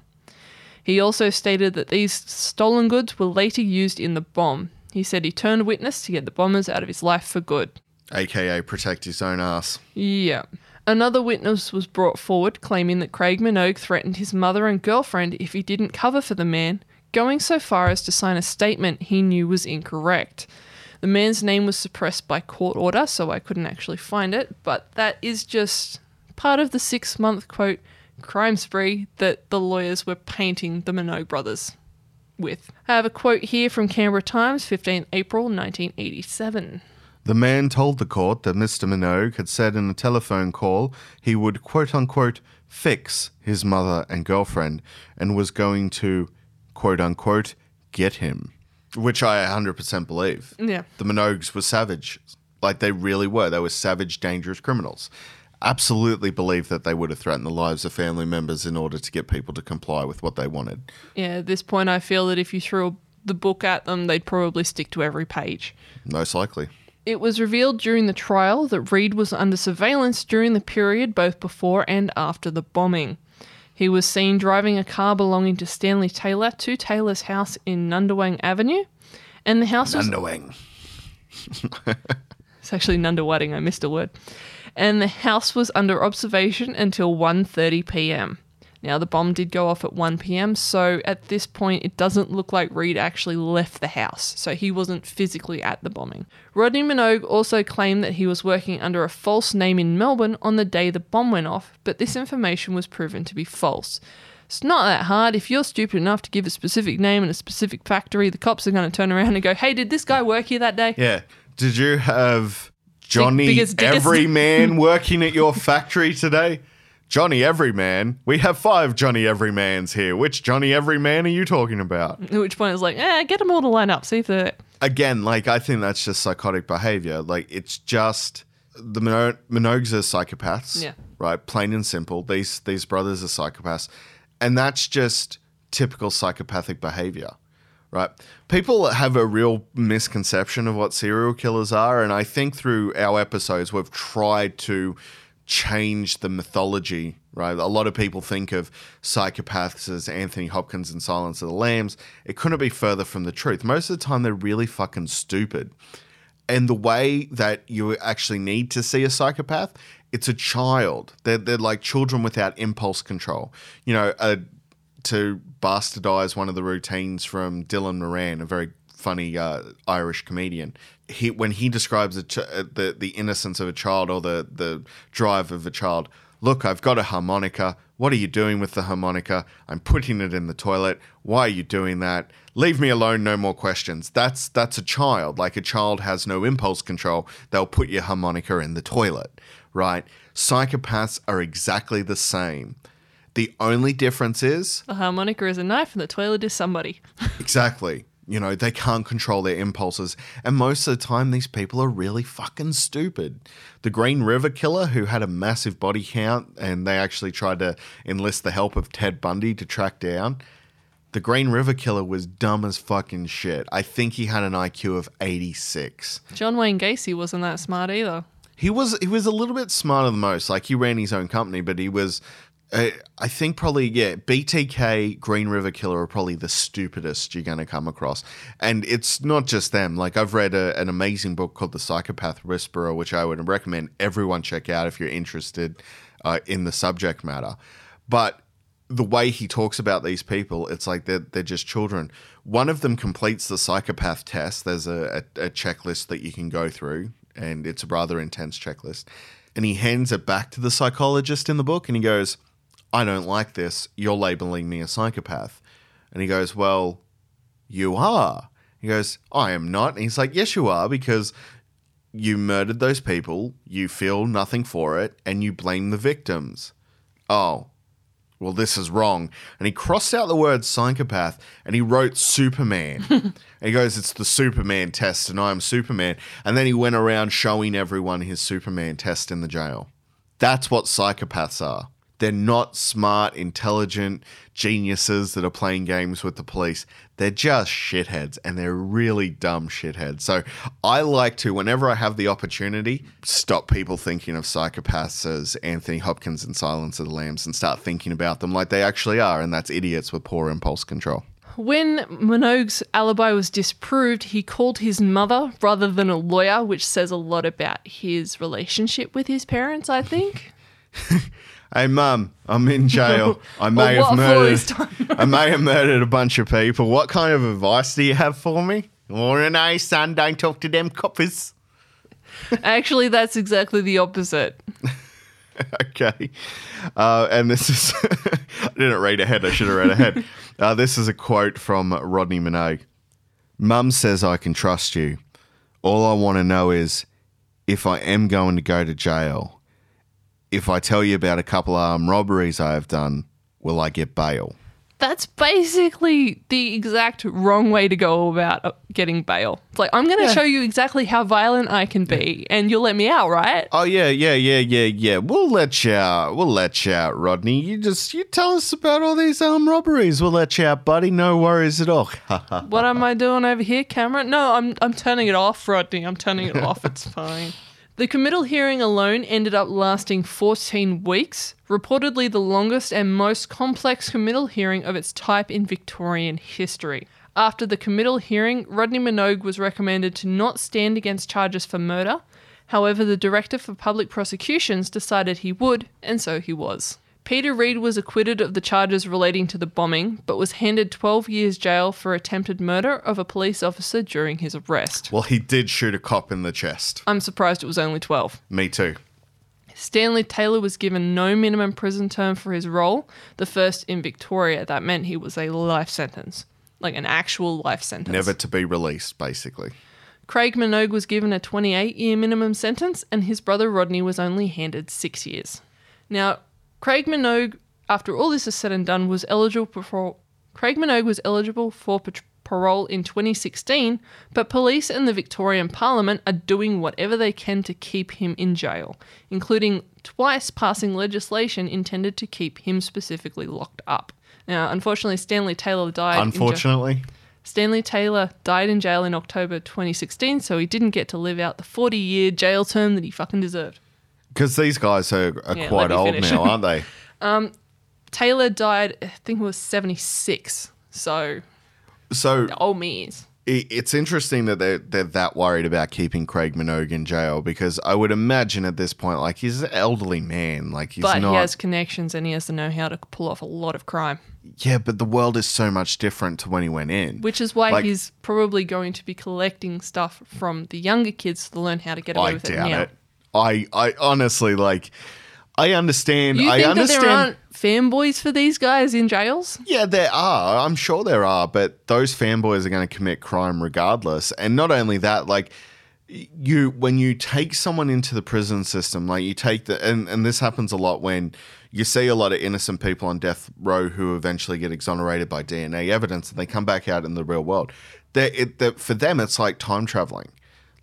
S7: He also stated that these stolen goods were later used in the bomb. He said he turned witness to get the bombers out of his life for good.
S6: AKA protect his own ass.
S7: Yeah. Another witness was brought forward claiming that Craig Minogue threatened his mother and girlfriend if he didn't cover for the man, going so far as to sign a statement he knew was incorrect. The man's name was suppressed by court order, so I couldn't actually find it, but that is just part of the six month quote crime spree that the lawyers were painting the Minogue brothers with. I have a quote here from Canberra Times, 15 April 1987.
S6: The man told the court that Mr. Minogue had said in a telephone call he would quote unquote fix his mother and girlfriend and was going to quote unquote get him. Which I 100% believe.
S7: Yeah.
S6: The Minogues were savage. Like they really were. They were savage, dangerous criminals. Absolutely believe that they would have threatened the lives of family members in order to get people to comply with what they wanted.
S7: Yeah, at this point, I feel that if you threw the book at them, they'd probably stick to every page.
S6: Most likely.
S7: It was revealed during the trial that Reed was under surveillance during the period both before and after the bombing. He was seen driving a car belonging to Stanley Taylor to Taylor's house in Nundawang Avenue, and the house was
S6: Nundawang. <laughs>
S7: it's actually Nunawading, I missed a word. And the house was under observation until 1:30 p.m. Now the bomb did go off at 1 p.m., so at this point it doesn't look like Reed actually left the house, so he wasn't physically at the bombing. Rodney Minogue also claimed that he was working under a false name in Melbourne on the day the bomb went off, but this information was proven to be false. It's not that hard. If you're stupid enough to give a specific name and a specific factory, the cops are going to turn around and go, "Hey, did this guy work here that day?"
S6: Yeah. Did you have Johnny
S7: biggest, dickest-
S6: Everyman <laughs> working at your factory today? Johnny Everyman. We have five Johnny Everymans here. Which Johnny Everyman are you talking about?
S7: At which point it's like, eh, get them all to line up, see if they're
S6: Again, like I think that's just psychotic behavior. Like it's just the Mino- Minogues are psychopaths.
S7: Yeah.
S6: Right. Plain and simple. These these brothers are psychopaths, and that's just typical psychopathic behavior. Right. People have a real misconception of what serial killers are. And I think through our episodes, we've tried to change the mythology, right? A lot of people think of psychopaths as Anthony Hopkins and Silence of the Lambs. It couldn't be further from the truth. Most of the time, they're really fucking stupid. And the way that you actually need to see a psychopath, it's a child. They're, they're like children without impulse control. You know, a to bastardize one of the routines from Dylan Moran, a very funny uh, Irish comedian. He when he describes ch- uh, the the innocence of a child or the the drive of a child. Look, I've got a harmonica. What are you doing with the harmonica? I'm putting it in the toilet. Why are you doing that? Leave me alone, no more questions. That's that's a child. Like a child has no impulse control. They'll put your harmonica in the toilet, right? Psychopaths are exactly the same. The only difference is
S7: the harmonica is a knife and the toilet is somebody. <laughs>
S6: Exactly. You know, they can't control their impulses. And most of the time, these people are really fucking stupid. The Green River Killer, who had a massive body count and they actually tried to enlist the help of Ted Bundy to track down, the Green River Killer was dumb as fucking shit. I think he had an IQ of 86.
S7: John Wayne Gacy wasn't that smart either.
S6: He was he was a little bit smarter than most. Like he ran his own company, but he was uh, I think probably yeah, BTK Green River Killer are probably the stupidest you're going to come across, and it's not just them. Like I've read a, an amazing book called The Psychopath Whisperer, which I would recommend everyone check out if you're interested uh, in the subject matter. But the way he talks about these people, it's like they're they're just children. One of them completes the psychopath test. There's a, a, a checklist that you can go through, and it's a rather intense checklist. And he hands it back to the psychologist in the book, and he goes, I don't like this. You're labeling me a psychopath. And he goes, Well, you are. He goes, I am not. And he's like, Yes, you are, because you murdered those people, you feel nothing for it, and you blame the victims. Oh, well, this is wrong. And he crossed out the word psychopath and he wrote Superman. <laughs> and he goes, It's the Superman test, and I'm Superman. And then he went around showing everyone his Superman test in the jail. That's what psychopaths are. They're not smart, intelligent geniuses that are playing games with the police. They're just shitheads and they're really dumb shitheads. So I like to, whenever I have the opportunity, stop people thinking of psychopaths as Anthony Hopkins in Silence of the Lambs and start thinking about them like they actually are. And that's idiots with poor impulse control.
S7: When Minogue's alibi was disproved, he called his mother rather than a lawyer, which says a lot about his relationship with his parents, I think. <laughs>
S6: Hey, mum, I'm in jail. <laughs> I may have murdered. <laughs> I may have murdered a bunch of people. What kind of advice do you have for me? Or no, son, don't talk to them coppers. <laughs>
S7: Actually, that's exactly the opposite.
S6: okay. Uh, and this is, I didn't read ahead. I should have read ahead. Uh, this is a quote from Rodney Minogue. Mum says I can trust you. All I want to know is if I am going to go to jail, if I tell you about a couple of armed robberies I have done, will I get bail?
S7: That's basically the exact wrong way to go about uh, getting bail. It's like, I'm going to
S6: Yeah.
S7: show you exactly how violent I can be, and you'll let me out, right?
S6: Oh yeah, yeah, yeah, yeah, yeah. We'll let you out. We'll let you out, Rodney. You just you tell us about all these armed robberies. We'll let you out, buddy. No worries at all. <laughs>
S7: What am I doing over here, Cameron? No, I'm I'm turning it off, Rodney. I'm turning it off. It's fine. <laughs> The committal hearing alone ended up lasting 14 weeks, reportedly the longest and most complex committal hearing of its type in Victorian history. After the committal hearing, Rodney Minogue was recommended to not stand against charges for murder. However, the Director for Public Prosecutions decided he would, and so he was. Peter Reed was acquitted of the charges relating to the bombing, but was handed 12 years jail for attempted murder of a police officer during his arrest.
S6: well, he did shoot a cop in the chest.
S7: I'm surprised it was only 12.
S6: Me too.
S7: Stanley Taylor was given no minimum prison term for his role, the first in Victoria. That meant he was a life sentence, like an actual life sentence.
S6: Never to be released, basically.
S7: Craig Minogue was given a 28 year minimum sentence, and his brother Rodney was only handed six years. Now, Craig Minogue, after all this is said and done, was eligible for Craig Minogue was eligible for parole in 2016, but police and the Victorian Parliament are doing whatever they can to keep him in jail, including twice passing legislation intended to keep him specifically locked up. Now, unfortunately, Stanley Taylor died.
S6: Unfortunately,
S7: Stanley Taylor died in jail in October 2016, so he didn't get to live out the 40 year jail term that he fucking deserved.
S6: Because these guys are, are
S7: Yeah,
S6: quite old
S7: finish.
S6: now, aren't they? <laughs>
S7: Um, Taylor died, I think it was 76, so
S6: So
S7: old means.
S6: i- it's interesting that they're they're that worried about keeping Craig Minogue in jail because I would imagine at this point, like he's an elderly man, like he's
S7: But
S6: not.
S7: he has connections and he has to know how to pull off a lot of crime,
S6: yeah, but the world is so much different to when he went in.
S7: which is why
S6: Like-
S7: he's probably going to be collecting stuff from the younger kids to learn how to get away
S6: I
S7: with it now.
S6: it. I I honestly like. I understand.
S7: You
S6: I
S7: think that
S6: understand.
S7: there aren't fanboys for these guys in jails?
S6: Yeah, there are. I'm sure there are, but those fanboys are going to commit crime regardless. And not only that, like you when you take someone into the prison system, like you take the and, and this happens a lot when you see a lot of innocent people on death row who eventually get exonerated by DNA evidence and they come back out in the real world. They it that for them it's like time traveling.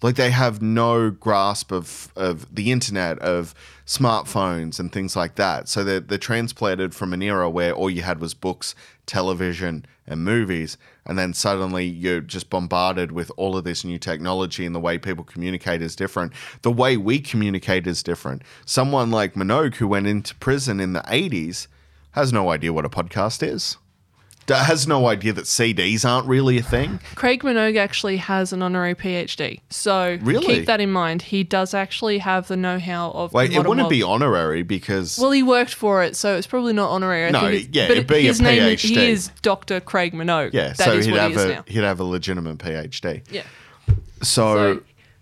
S6: Like they have no grasp of, of the internet, of smartphones and things like that. So they're, they're transplanted from an era where all you had was books, television, and movies. And then suddenly you're just bombarded with all of this new technology and the way people communicate is different. The way we communicate is different. Someone like Minogue, who went into prison in the 80s, has no idea what a podcast is. Has no idea that CDs aren't really a thing.
S7: Craig Minogue actually has an honorary PhD. So
S6: Really?
S7: keep that in mind. He does actually have the know how of.
S6: Wait, it wouldn't
S7: world-
S6: be honorary because
S7: Well, he worked for it, so it's probably not honorary. I
S6: No, yeah,
S7: but
S6: it'd be a
S7: his name is,
S6: PhD.
S7: he is Dr. Craig Minogue.
S6: Yeah,
S7: That
S6: so
S7: is
S6: he'd have
S7: he is
S6: a
S7: now.
S6: he'd have a legitimate PhD.
S7: Yeah.
S6: So,
S7: So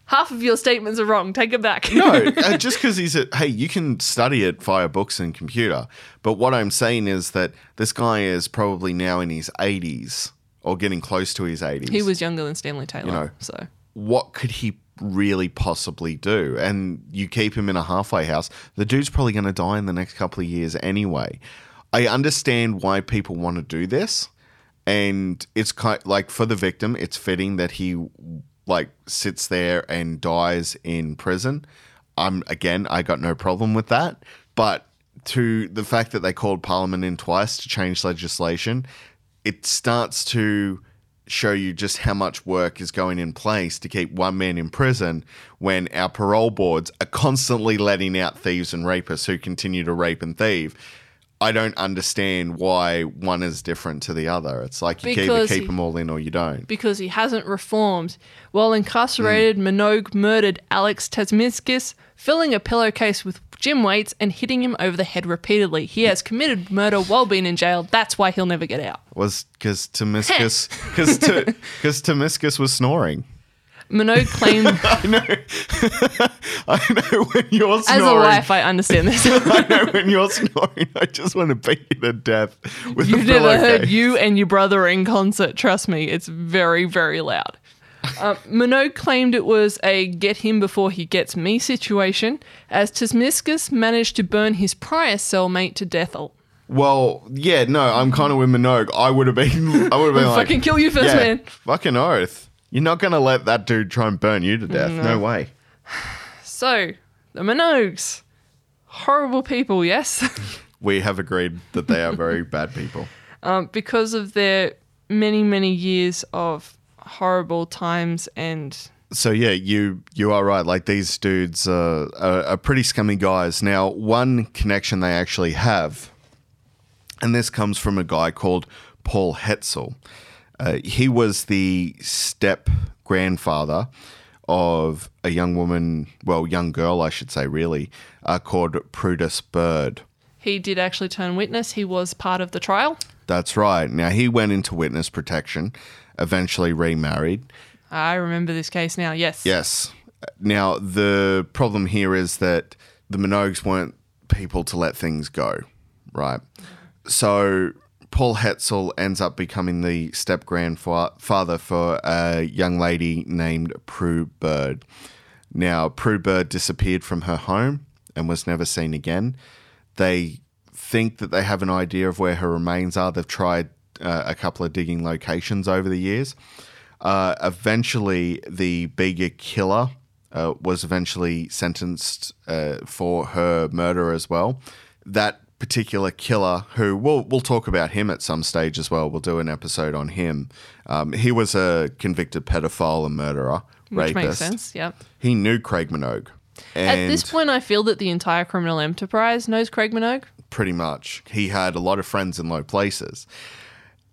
S7: half of your statements are wrong. Take it back.
S6: no, uh, <laughs> just because he's a hey, you can study it via books and computer. But what I'm saying is that this guy is probably now in his 80s or getting close to his 80s.
S7: he was younger than Stanley Taylor.
S6: You know.
S7: so
S6: What could he really possibly do? And you keep him in a halfway house. The dude's probably going to die in the next couple of years anyway. I understand why people want to do this, and it's kind like for the victim, it's fitting that he like sits there and dies in prison. I'm again, I got no problem with that, but to the fact that they called Parliament in twice to change legislation, it starts to show you just how much work is going in place to keep one man in prison when our parole boards are constantly letting out thieves and rapists who continue to rape and thieve. I don't understand why one is different to the other. It's like you
S7: Because
S6: either
S7: he-
S6: keep them all in or you don't.
S7: because he hasn't reformed. While incarcerated, hmm. Minogue murdered Alex Tsakmakis, filling a pillowcase with gym weights and hitting him over the head repeatedly. He has committed murder while being in jail. That's why he'll never get out.
S6: Was because <laughs> Tomiscus because because Tomiscus was snoring.
S7: Minogue claimed, <laughs>
S6: I know. <laughs> I know when you're snoring.
S7: as a wife, I understand this. <laughs>
S6: I know when you're snoring. I just want to beat you to death with
S7: You've never heard
S6: pillowcase.
S7: you and your brother in concert. Trust me, it's very, very loud. Uh, Minogue claimed it was a get him before he gets me situation, as Tsakmakis managed to burn his prior cellmate to death.
S6: Well, yeah, no, I'm kind of with Minogue. I would have been. I would have been like,
S7: fucking kill you first,
S6: yeah,
S7: man.
S6: Fucking oath. You're not gonna let that dude try and burn you to death.
S7: No.
S6: No, way. <sighs>
S7: So, the Minogues. Horrible people, yes? <laughs>
S6: We have agreed that they are very <laughs> bad people.
S7: um, because of their many, many years of horrible times and
S6: So yeah, you you are right. Like these dudes uh, are, are pretty scummy guys. Now, one connection they actually have, and this comes from a guy called Paul Hetzel. Uh, he was the step grandfather of a young woman, well, young girl, I should say, really, uh, called Prudence Bird.
S7: he did actually turn witness. He was part of the trial.
S6: That's right. Now he went into witness protection, eventually remarried.
S7: I remember this case now, yes.
S6: Yes. Now, the problem here is that the Minogues weren't people to let things go, right? So, Paul Hetzel ends up becoming the step grandfather for a young lady named Prue Bird. Now, Prue Bird disappeared from her home and was never seen again. They think that they have an idea of where her remains are. They've tried uh, a couple of digging locations over the years. Uh, eventually, the Bega killer uh, was eventually sentenced uh, for her murder as well. That particular killer, who we'll we'll talk about him at some stage as well. We'll do an episode on him. Um, he was a convicted pedophile and murderer,
S7: Which
S6: rapist.
S7: makes sense, yep.
S6: He knew Craig Minogue. And
S7: At this point, I feel that the entire criminal enterprise knows Craig Minogue.
S6: pretty much. He had a lot of friends in low places.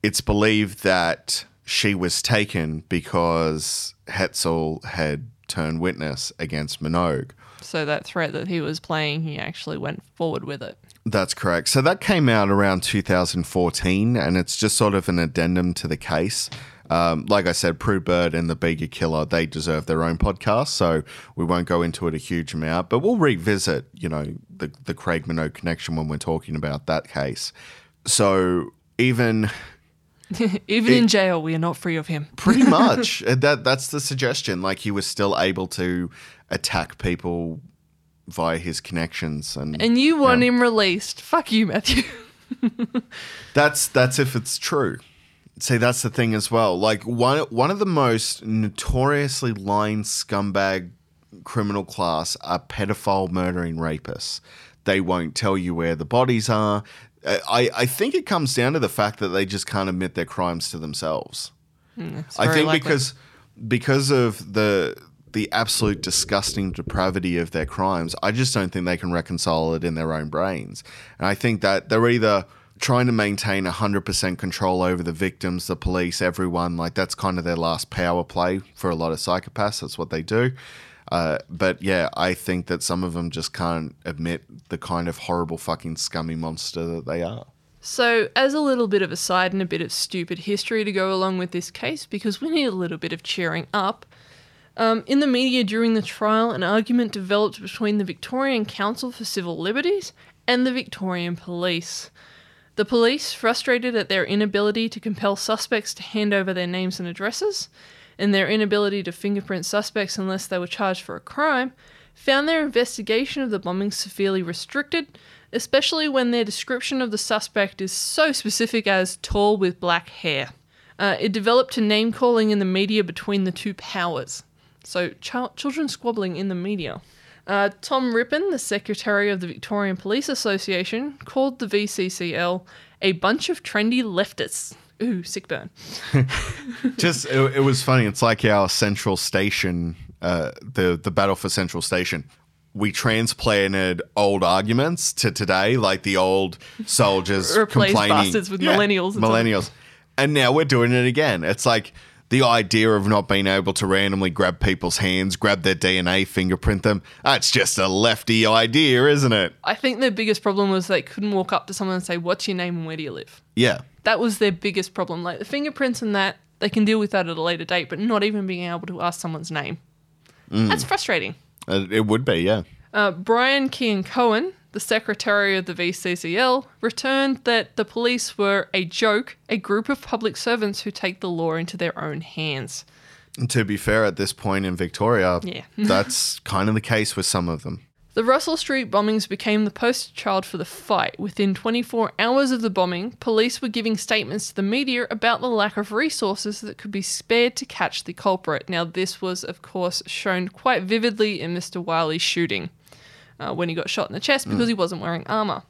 S6: It's believed that she was taken because Hetzel had turned witness against Minogue.
S7: So that threat that he was playing, he actually went forward with it.
S6: That's correct. So that came out around 2014, and it's just sort of an addendum to the case. Um, like I said, Prue Bird and the Bega Killer, they deserve their own podcast, so we won't go into it a huge amount, but we'll revisit, you know, the, the Craig Minogue connection when we're talking about that case. So even <laughs>
S7: Even
S6: It-
S7: in jail, we are not free of him. <laughs>
S6: pretty much <laughs> that that's the suggestion like he was still able to attack people via his connections and
S7: And you want him released. Fuck you, Matthew. <laughs>
S6: That's that's if it's true. See, that's the thing as well. Like one one of the most notoriously lying scumbag criminal class are pedophile murdering rapists. They won't tell you where the bodies are. I, I think it comes down to the fact that they just can't admit their crimes to themselves.
S7: Hmm, it's
S6: I think
S7: likely.
S6: because because of the the absolute disgusting depravity of their crimes, I just don't think they can reconcile it in their own brains. And I think that they're either trying to maintain 100% control over the victims, the police, everyone. Like that's kind of their last power play for a lot of psychopaths. That's what they do. Uh, but yeah, I think that some of them just can't admit the kind of horrible fucking scummy monster that they are.
S7: So, as a little bit of a side and a bit of stupid history to go along with this case, because we need a little bit of cheering up, um, in the media during the trial, an argument developed between the Victorian Council for Civil Liberties and the Victorian Police. The police, frustrated at their inability to compel suspects to hand over their names and addresses, and their inability to fingerprint suspects unless they were charged for a crime, found their investigation of the bombing severely restricted, especially when their description of the suspect is so specific as tall with black hair. Uh, it developed to name calling in the media between the two powers. So, ch- children squabbling in the media. Uh, Tom Rippon, the secretary of the Victorian Police Association, called the VCCL a bunch of trendy leftists. Ooh, sick burn. <laughs>
S6: Just it, it was funny. It's like our Central Station, uh, the the battle for Central Station. We transplanted old arguments to today, like the old soldiers <laughs>
S7: Replace
S6: complaining.
S7: bastards with millennials and
S6: millennials, and now we're doing it again. It's like the idea of not being able to randomly grab people's hands, grab their DNA, fingerprint them. That's just a lefty idea, isn't it?
S7: I think their biggest problem was they couldn't walk up to someone and say, What's your name and where do you live?
S6: Yeah.
S7: That was their biggest problem. Like the fingerprints and that, they can deal with that at a later date, but not even being able to ask someone's name.
S6: Mm.
S7: That's frustrating.
S6: Uh, It would be, yeah.
S7: Uh, Brian Kean Cohen, the secretary of the VCCL, returned that the police were a joke, a group of public servants who take the law into their own hands.
S6: And to be fair, at this point in Victoria,
S7: Yeah. <laughs>
S6: that's kind of the case with some of them.
S7: The Russell Street bombings became the poster child for the fight. Within 24 hours of the bombing, police were giving statements to the media about the lack of resources that could be spared to catch the culprit. Now, this was, of course, shown quite vividly in Mr. Wiley's shooting uh, when he got shot in the chest because he wasn't wearing armour.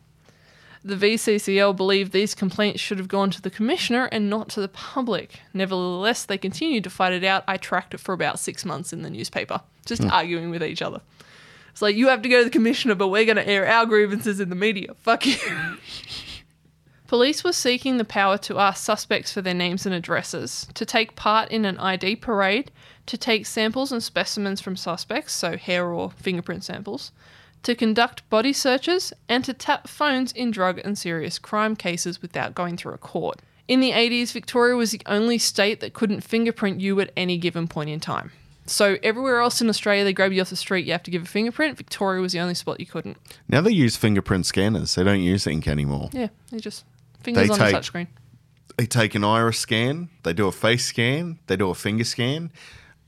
S7: The VCCL believed these complaints should have gone to the commissioner and not to the public. Nevertheless, they continued to fight it out. I tracked it for about six months in the newspaper, just
S10: Hmm.
S7: arguing with each other. It's like you have to go to the commissioner, but we're going to air our grievances in the media. Fuck you. <laughs> Police were seeking the power to ask suspects for their names and addresses, to take part in an ID parade, to take samples and specimens from suspects, so hair or fingerprint samples, to conduct body searches, and to tap phones in drug and serious crime cases without going through a court. In the 80s, Victoria was the only state that couldn't fingerprint you at any given point in time. So everywhere else in Australia, they grab you off the street, you have to give a fingerprint. Victoria was the only spot you couldn't.
S6: Now they use fingerprint scanners. They don't use ink anymore.
S7: Yeah, they just fingers on
S6: take-
S7: the touchscreen.
S6: They take an iris scan, they do a face scan, they do a finger scan,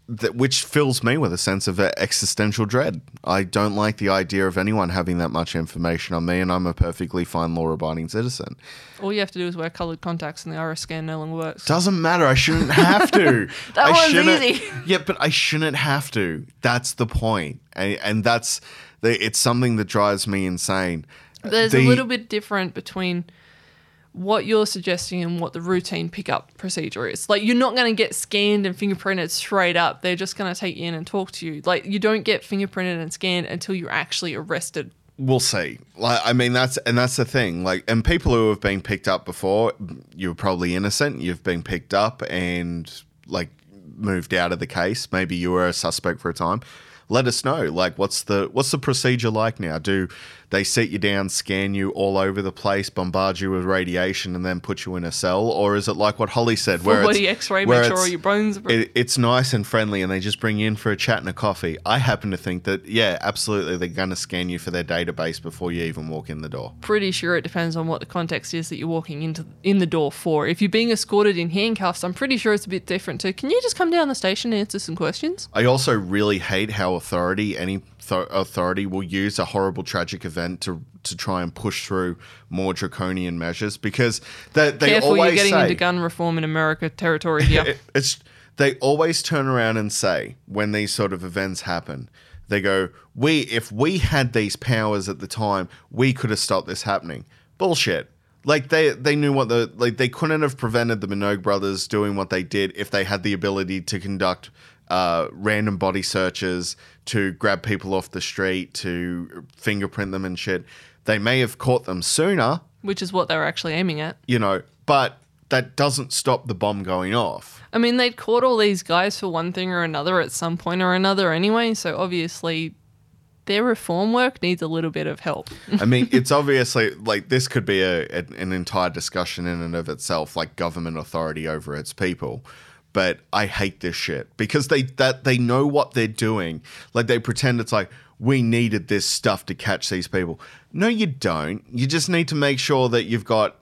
S6: that, which fills me with a sense of uh, existential dread. I don't like the idea of anyone having that much information on me, and I'm a perfectly fine law abiding citizen.
S7: All you have to do is wear coloured contacts, and the iris scan no longer works.
S6: Doesn't matter. I shouldn't have to. <laughs>
S7: That
S6: I
S7: one's
S6: shouldn't-
S7: easy.
S6: Yeah, but I shouldn't have to. That's the point, and, and that's the, it's something that drives me insane.
S7: There's
S6: The-
S7: a little bit different between what you're suggesting and what the routine pickup procedure is. Like, you're not going to get scanned and fingerprinted straight up. They're just going to take you in and talk to you. Like, you don't get fingerprinted and scanned until you're actually arrested.
S6: We'll see. Like, I mean, that's and that's the thing. Like, and people who have been picked up before, you're probably innocent. You've been picked up and like moved out of the case. Maybe you were a suspect for a time. Let us know. Like, what's the what's the procedure like now? Do they sit you down, scan you all over the place, bombard you with radiation, and then put you in a cell, or is it like what Holly said,
S7: Full
S6: where it's-
S7: body X-ray,
S6: where
S7: make sure all your bones. Are-
S6: it, it's nice and friendly, and they just bring you in for a chat and a coffee. I happen to think that, yeah, absolutely, they're going to scan you for their database before you even walk in the door.
S7: pretty sure it depends on what the context is that you're walking into in the door for. If you're being escorted in handcuffs, I'm pretty sure it's a bit different too. Can you just come down the station and answer some questions?
S6: I also really hate how authority, any th- authority, will use a horrible, tragic event to to try and push through more draconian measures because they, they
S7: Careful,
S6: always
S7: you're getting
S6: say,
S7: into gun reform in America territory here. <laughs>
S6: It- it's they always turn around and say when these sort of events happen they go we if we had these powers at the time we could have stopped this happening bullshit like they they knew what the like they couldn't have prevented the Minogue brothers doing what they did if they had the ability to conduct uh, random body searches to grab people off the street to fingerprint them and shit they may have caught them sooner
S7: which is what they were actually aiming at.
S6: you know but that doesn't stop the bomb going off
S7: I mean, they'd caught all these guys for one thing or another at some point or another anyway, so obviously their reform work needs a little bit of help.
S6: I mean, <laughs> it's obviously like this could be a, an entire discussion in and of itself, like government authority over its people. But I hate this shit because they that they know what they're doing. Like they pretend it's like we needed this stuff to catch these people. No, you don't. You just need to make sure that you've got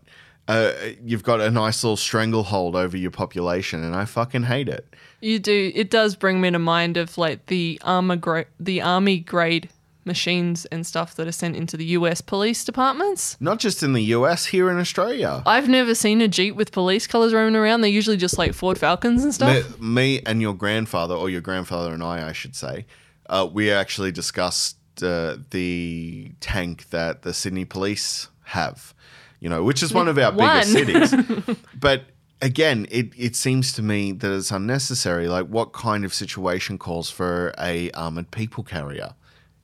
S6: uh, you've got a nice little stranglehold over your population, and I fucking hate it.
S7: You do. It does bring me to mind of like the armor gra- the army grade machines and stuff that are sent into the U.S. police departments.
S6: Not just in the US, here in Australia.
S7: I've never seen a jeep with police colors roaming around. They're usually just like Ford Falcons and stuff.
S6: Me, me and your grandfather, or your grandfather and I, I should say, uh, we actually discussed uh, the tank that the Sydney police have, you know, which is one of our biggest
S7: One.
S6: cities. <laughs> but again, it, it seems to me that it's unnecessary. Like, what kind of situation calls for a armored people carrier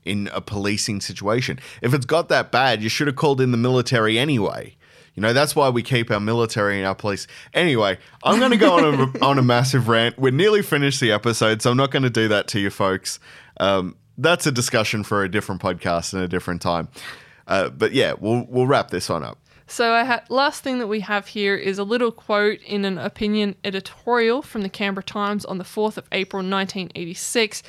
S6: in a policing situation? If it's got that bad, you should have called in the military anyway. You know, that's why we keep our military and our police. Anyway, I'm going to go on a, <laughs> on a massive rant. We're nearly finished the episode, so I'm not going to do that to you folks. Um, that's a discussion for a different podcast and a different time. Uh, but yeah, we'll, we'll wrap this one up.
S7: So, I ha- last thing that we have here is a little quote in an opinion editorial from the Canberra Times on the 4th of April 1986.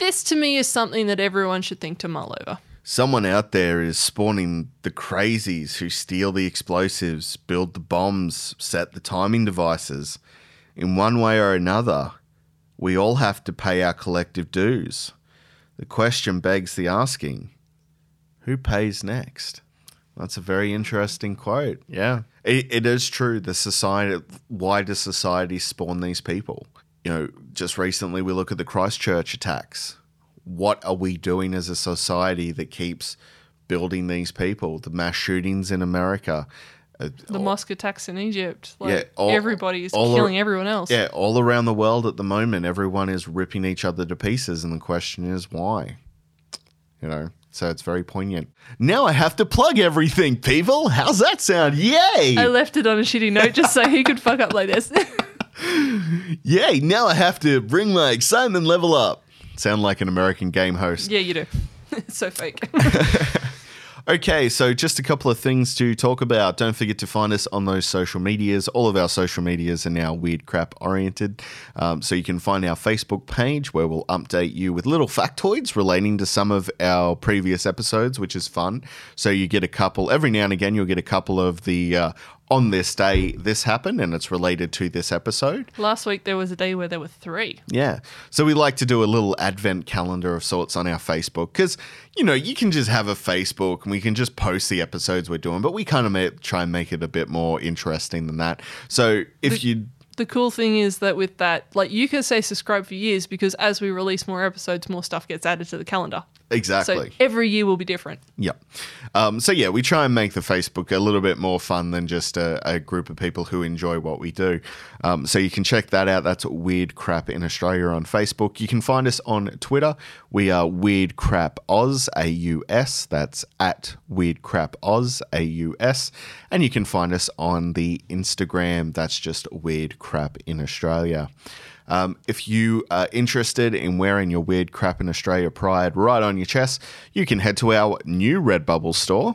S7: This to me is something that everyone should think to mull over.
S6: Someone out there is spawning the crazies who steal the explosives, build the bombs, set the timing devices. In one way or another, we all have to pay our collective dues. The question begs the asking who pays next? That's a very interesting quote. Yeah. It, it is true. The society, why does society spawn these people? You know, just recently we look at the Christchurch attacks. What are we doing as a society that keeps building these people? The mass shootings in America. uh,
S7: The mosque attacks in Egypt. Like,
S6: Yeah, all-
S7: everybody is
S6: all ar-
S7: killing everyone else.
S6: Yeah, all around the world at the moment, everyone is ripping each other to pieces, and the question is why? You know, so it's very poignant. Now I have to plug everything, people. How's that sound? Yay!
S7: I left it on a shitty note just so he could fuck up like this. <laughs>
S6: Yay! Now I have to bring my excitement level up. Sound like an American game host.
S7: yeah, you do. <laughs> it's so fake. <laughs>
S6: Okay, so just a couple of things to talk about. Don't forget to find us on those social medias. All of our social medias are now weird crap oriented. Um, so you can find our Facebook page where we'll update you with little factoids relating to some of our previous episodes, which is fun. So you get a couple, every now and again, you'll get a couple of the uh, on this day, this happened, and it's related to this episode.
S7: Last week there was a day where there were three.
S6: Yeah. So we like to do a little advent calendar of sorts on our Facebook because, you know, you can just have a Facebook and we can just post the episodes we're doing, but we kind of may, try and make it a bit more interesting than that. So if you.
S7: The cool thing is that with that, like you can say subscribe for years because as we release more episodes, more stuff gets added to the calendar.
S6: Exactly.
S7: So every year will be different.
S6: Yep. Um, so yeah, we try and make the Facebook a little bit more fun than just a, a group of people who enjoy what we do. Um, so you can check that out. That's Weird Crap in Australia on Facebook. You can find us on Twitter. We are Weird Crap Oz A U S. That's at Weird Crap Oz A U S. And you can find us on the Instagram. That's just Weird Crap in Australia. Um, if you are interested in wearing your Weird Crap in Australia pride right on your chest, you can head to our new Redbubble store.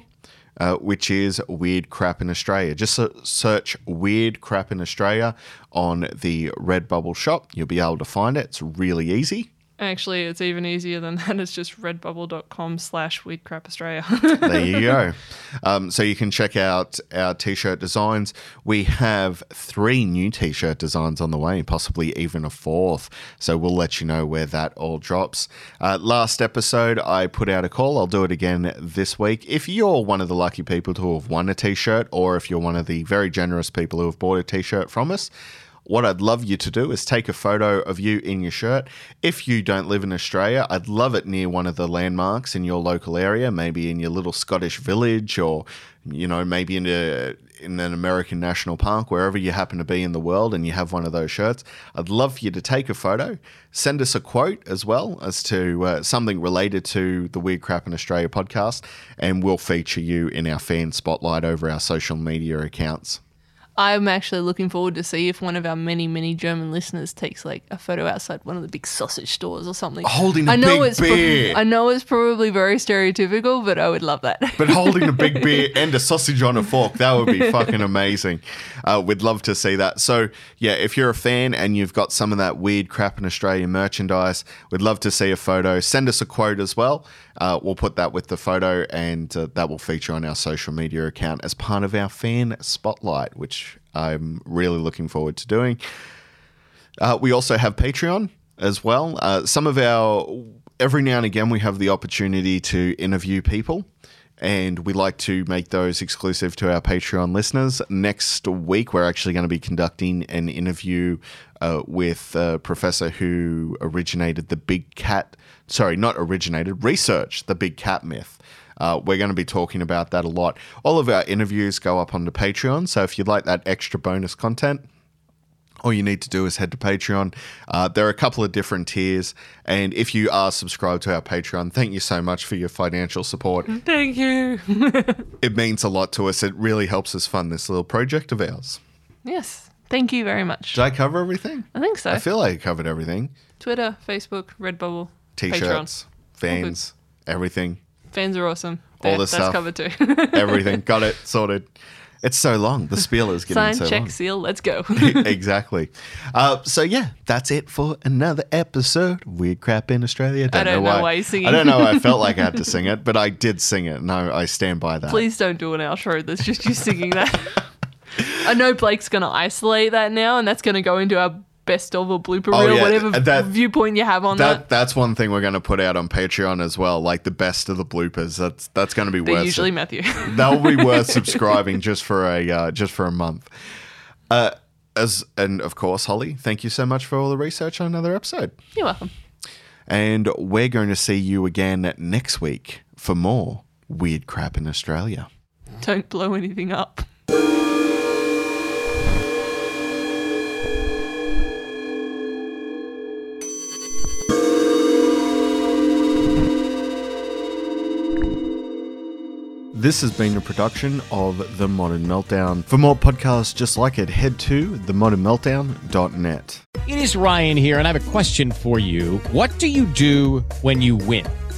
S6: Uh, which is Weird Crap in Australia. Just search Weird Crap in Australia on the Redbubble shop. You'll be able to find it. It's really easy.
S7: Actually, it's even easier than <laughs> that. It's just redbubble.com slash weirdcrapaustralia.
S6: there you go. <laughs> Um, so you can check out our t-shirt designs. We have three new t-shirt designs on the way, possibly even a fourth. So we'll let you know where that all drops. Uh, last episode, I put out a call. I'll do it again this week. If you're one of the lucky people who have won a t-shirt, or if you're one of the very generous people who have bought a t-shirt from us. What I'd love you to do is take a photo of you in your shirt. If you don't live in Australia, I'd love it near one of the landmarks in your local area, maybe in your little Scottish village or you know, maybe in a in an American national park, wherever you happen to be in the world and you have one of those shirts. I'd love for you to take a photo, send us a quote as well as to uh, something related to the Weird Crap in Australia podcast, and we'll feature you in our fan spotlight over our social media accounts.
S7: I'm actually looking forward to see if one of our many, many German listeners takes like a photo outside one of the big sausage stores or something.
S6: Holding a
S7: I know
S6: big
S7: it's pro-
S6: beer.
S7: I know it's probably very stereotypical, but I would love that. <laughs>
S6: but holding a big <laughs> beer and a sausage on a fork, that would be fucking amazing. Uh, we'd love to see that. So, yeah, if you're a fan and you've got some of that weird crap in Australian merchandise, we'd love to see a photo. Send us a quote as well. Uh, we'll put that with the photo and uh, that will feature on our social media account as part of our fan spotlight, which I'm really looking forward to doing. Uh, we also have Patreon as well. Uh, some of our, every now and again, we have the opportunity to interview people. And we like to make those exclusive to our Patreon listeners. Next week, we're actually going to be conducting an interview uh, with a professor who originated the big cat. Sorry, not originated, researched the big cat myth. Uh, we're going to be talking about that a lot. All of our interviews go up on the Patreon, so if you'd like that extra bonus content, all you need to do is head to Patreon. Uh, there are a couple of different tiers, and if you are subscribed to our Patreon, thank you so much for your financial support.
S7: Thank you. <laughs>
S6: It means a lot to us. It really helps us fund this little project of ours.
S7: yes. Thank you very much.
S6: Did I cover everything?
S7: I think so.
S6: I feel like I covered everything.
S7: Twitter, Facebook, Redbubble,
S6: T-shirts, fans, everything,
S7: Fans are awesome.
S6: All
S7: There,
S6: this
S7: that's
S6: stuff.
S7: covered too. <laughs> <laughs>
S6: everything. Got it sorted. It's so long. The spiel is getting
S7: Sign,
S6: so
S7: check,
S6: long.
S7: seal. Let's go. <laughs>
S6: exactly. Uh, so yeah, that's it for another episode. of Weird crap in Australia.
S7: I don't know why you're singing.
S6: I don't know. I felt like I had to sing it, but I did sing it, and I, I stand by that.
S7: Please don't do an outro that's just you singing that. I know Blake's going to isolate that now, and that's going to go into our best of or blooper
S6: Oh,
S7: reel,
S6: yeah,
S7: whatever
S6: that-
S7: viewpoint you have on that.
S6: That that's one thing we're going to put out on Patreon as well, like the best of the bloopers. That's that's going to be
S7: They're
S6: worth.
S7: usually Matthew. <laughs>
S6: That'll be worth <laughs> subscribing just for a uh, just for a month. Uh, as and of course, Holly, thank you so much for all the research on another episode.
S7: You're welcome.
S6: And we're going to see you again next week for more weird crap in Australia.
S7: Don't blow anything up.
S6: This has been a production of The Modern Meltdown. For more podcasts just like it, head to themodernmeltdown.net.
S10: It is Ryan here, and I have a question for you. What do you do when you win?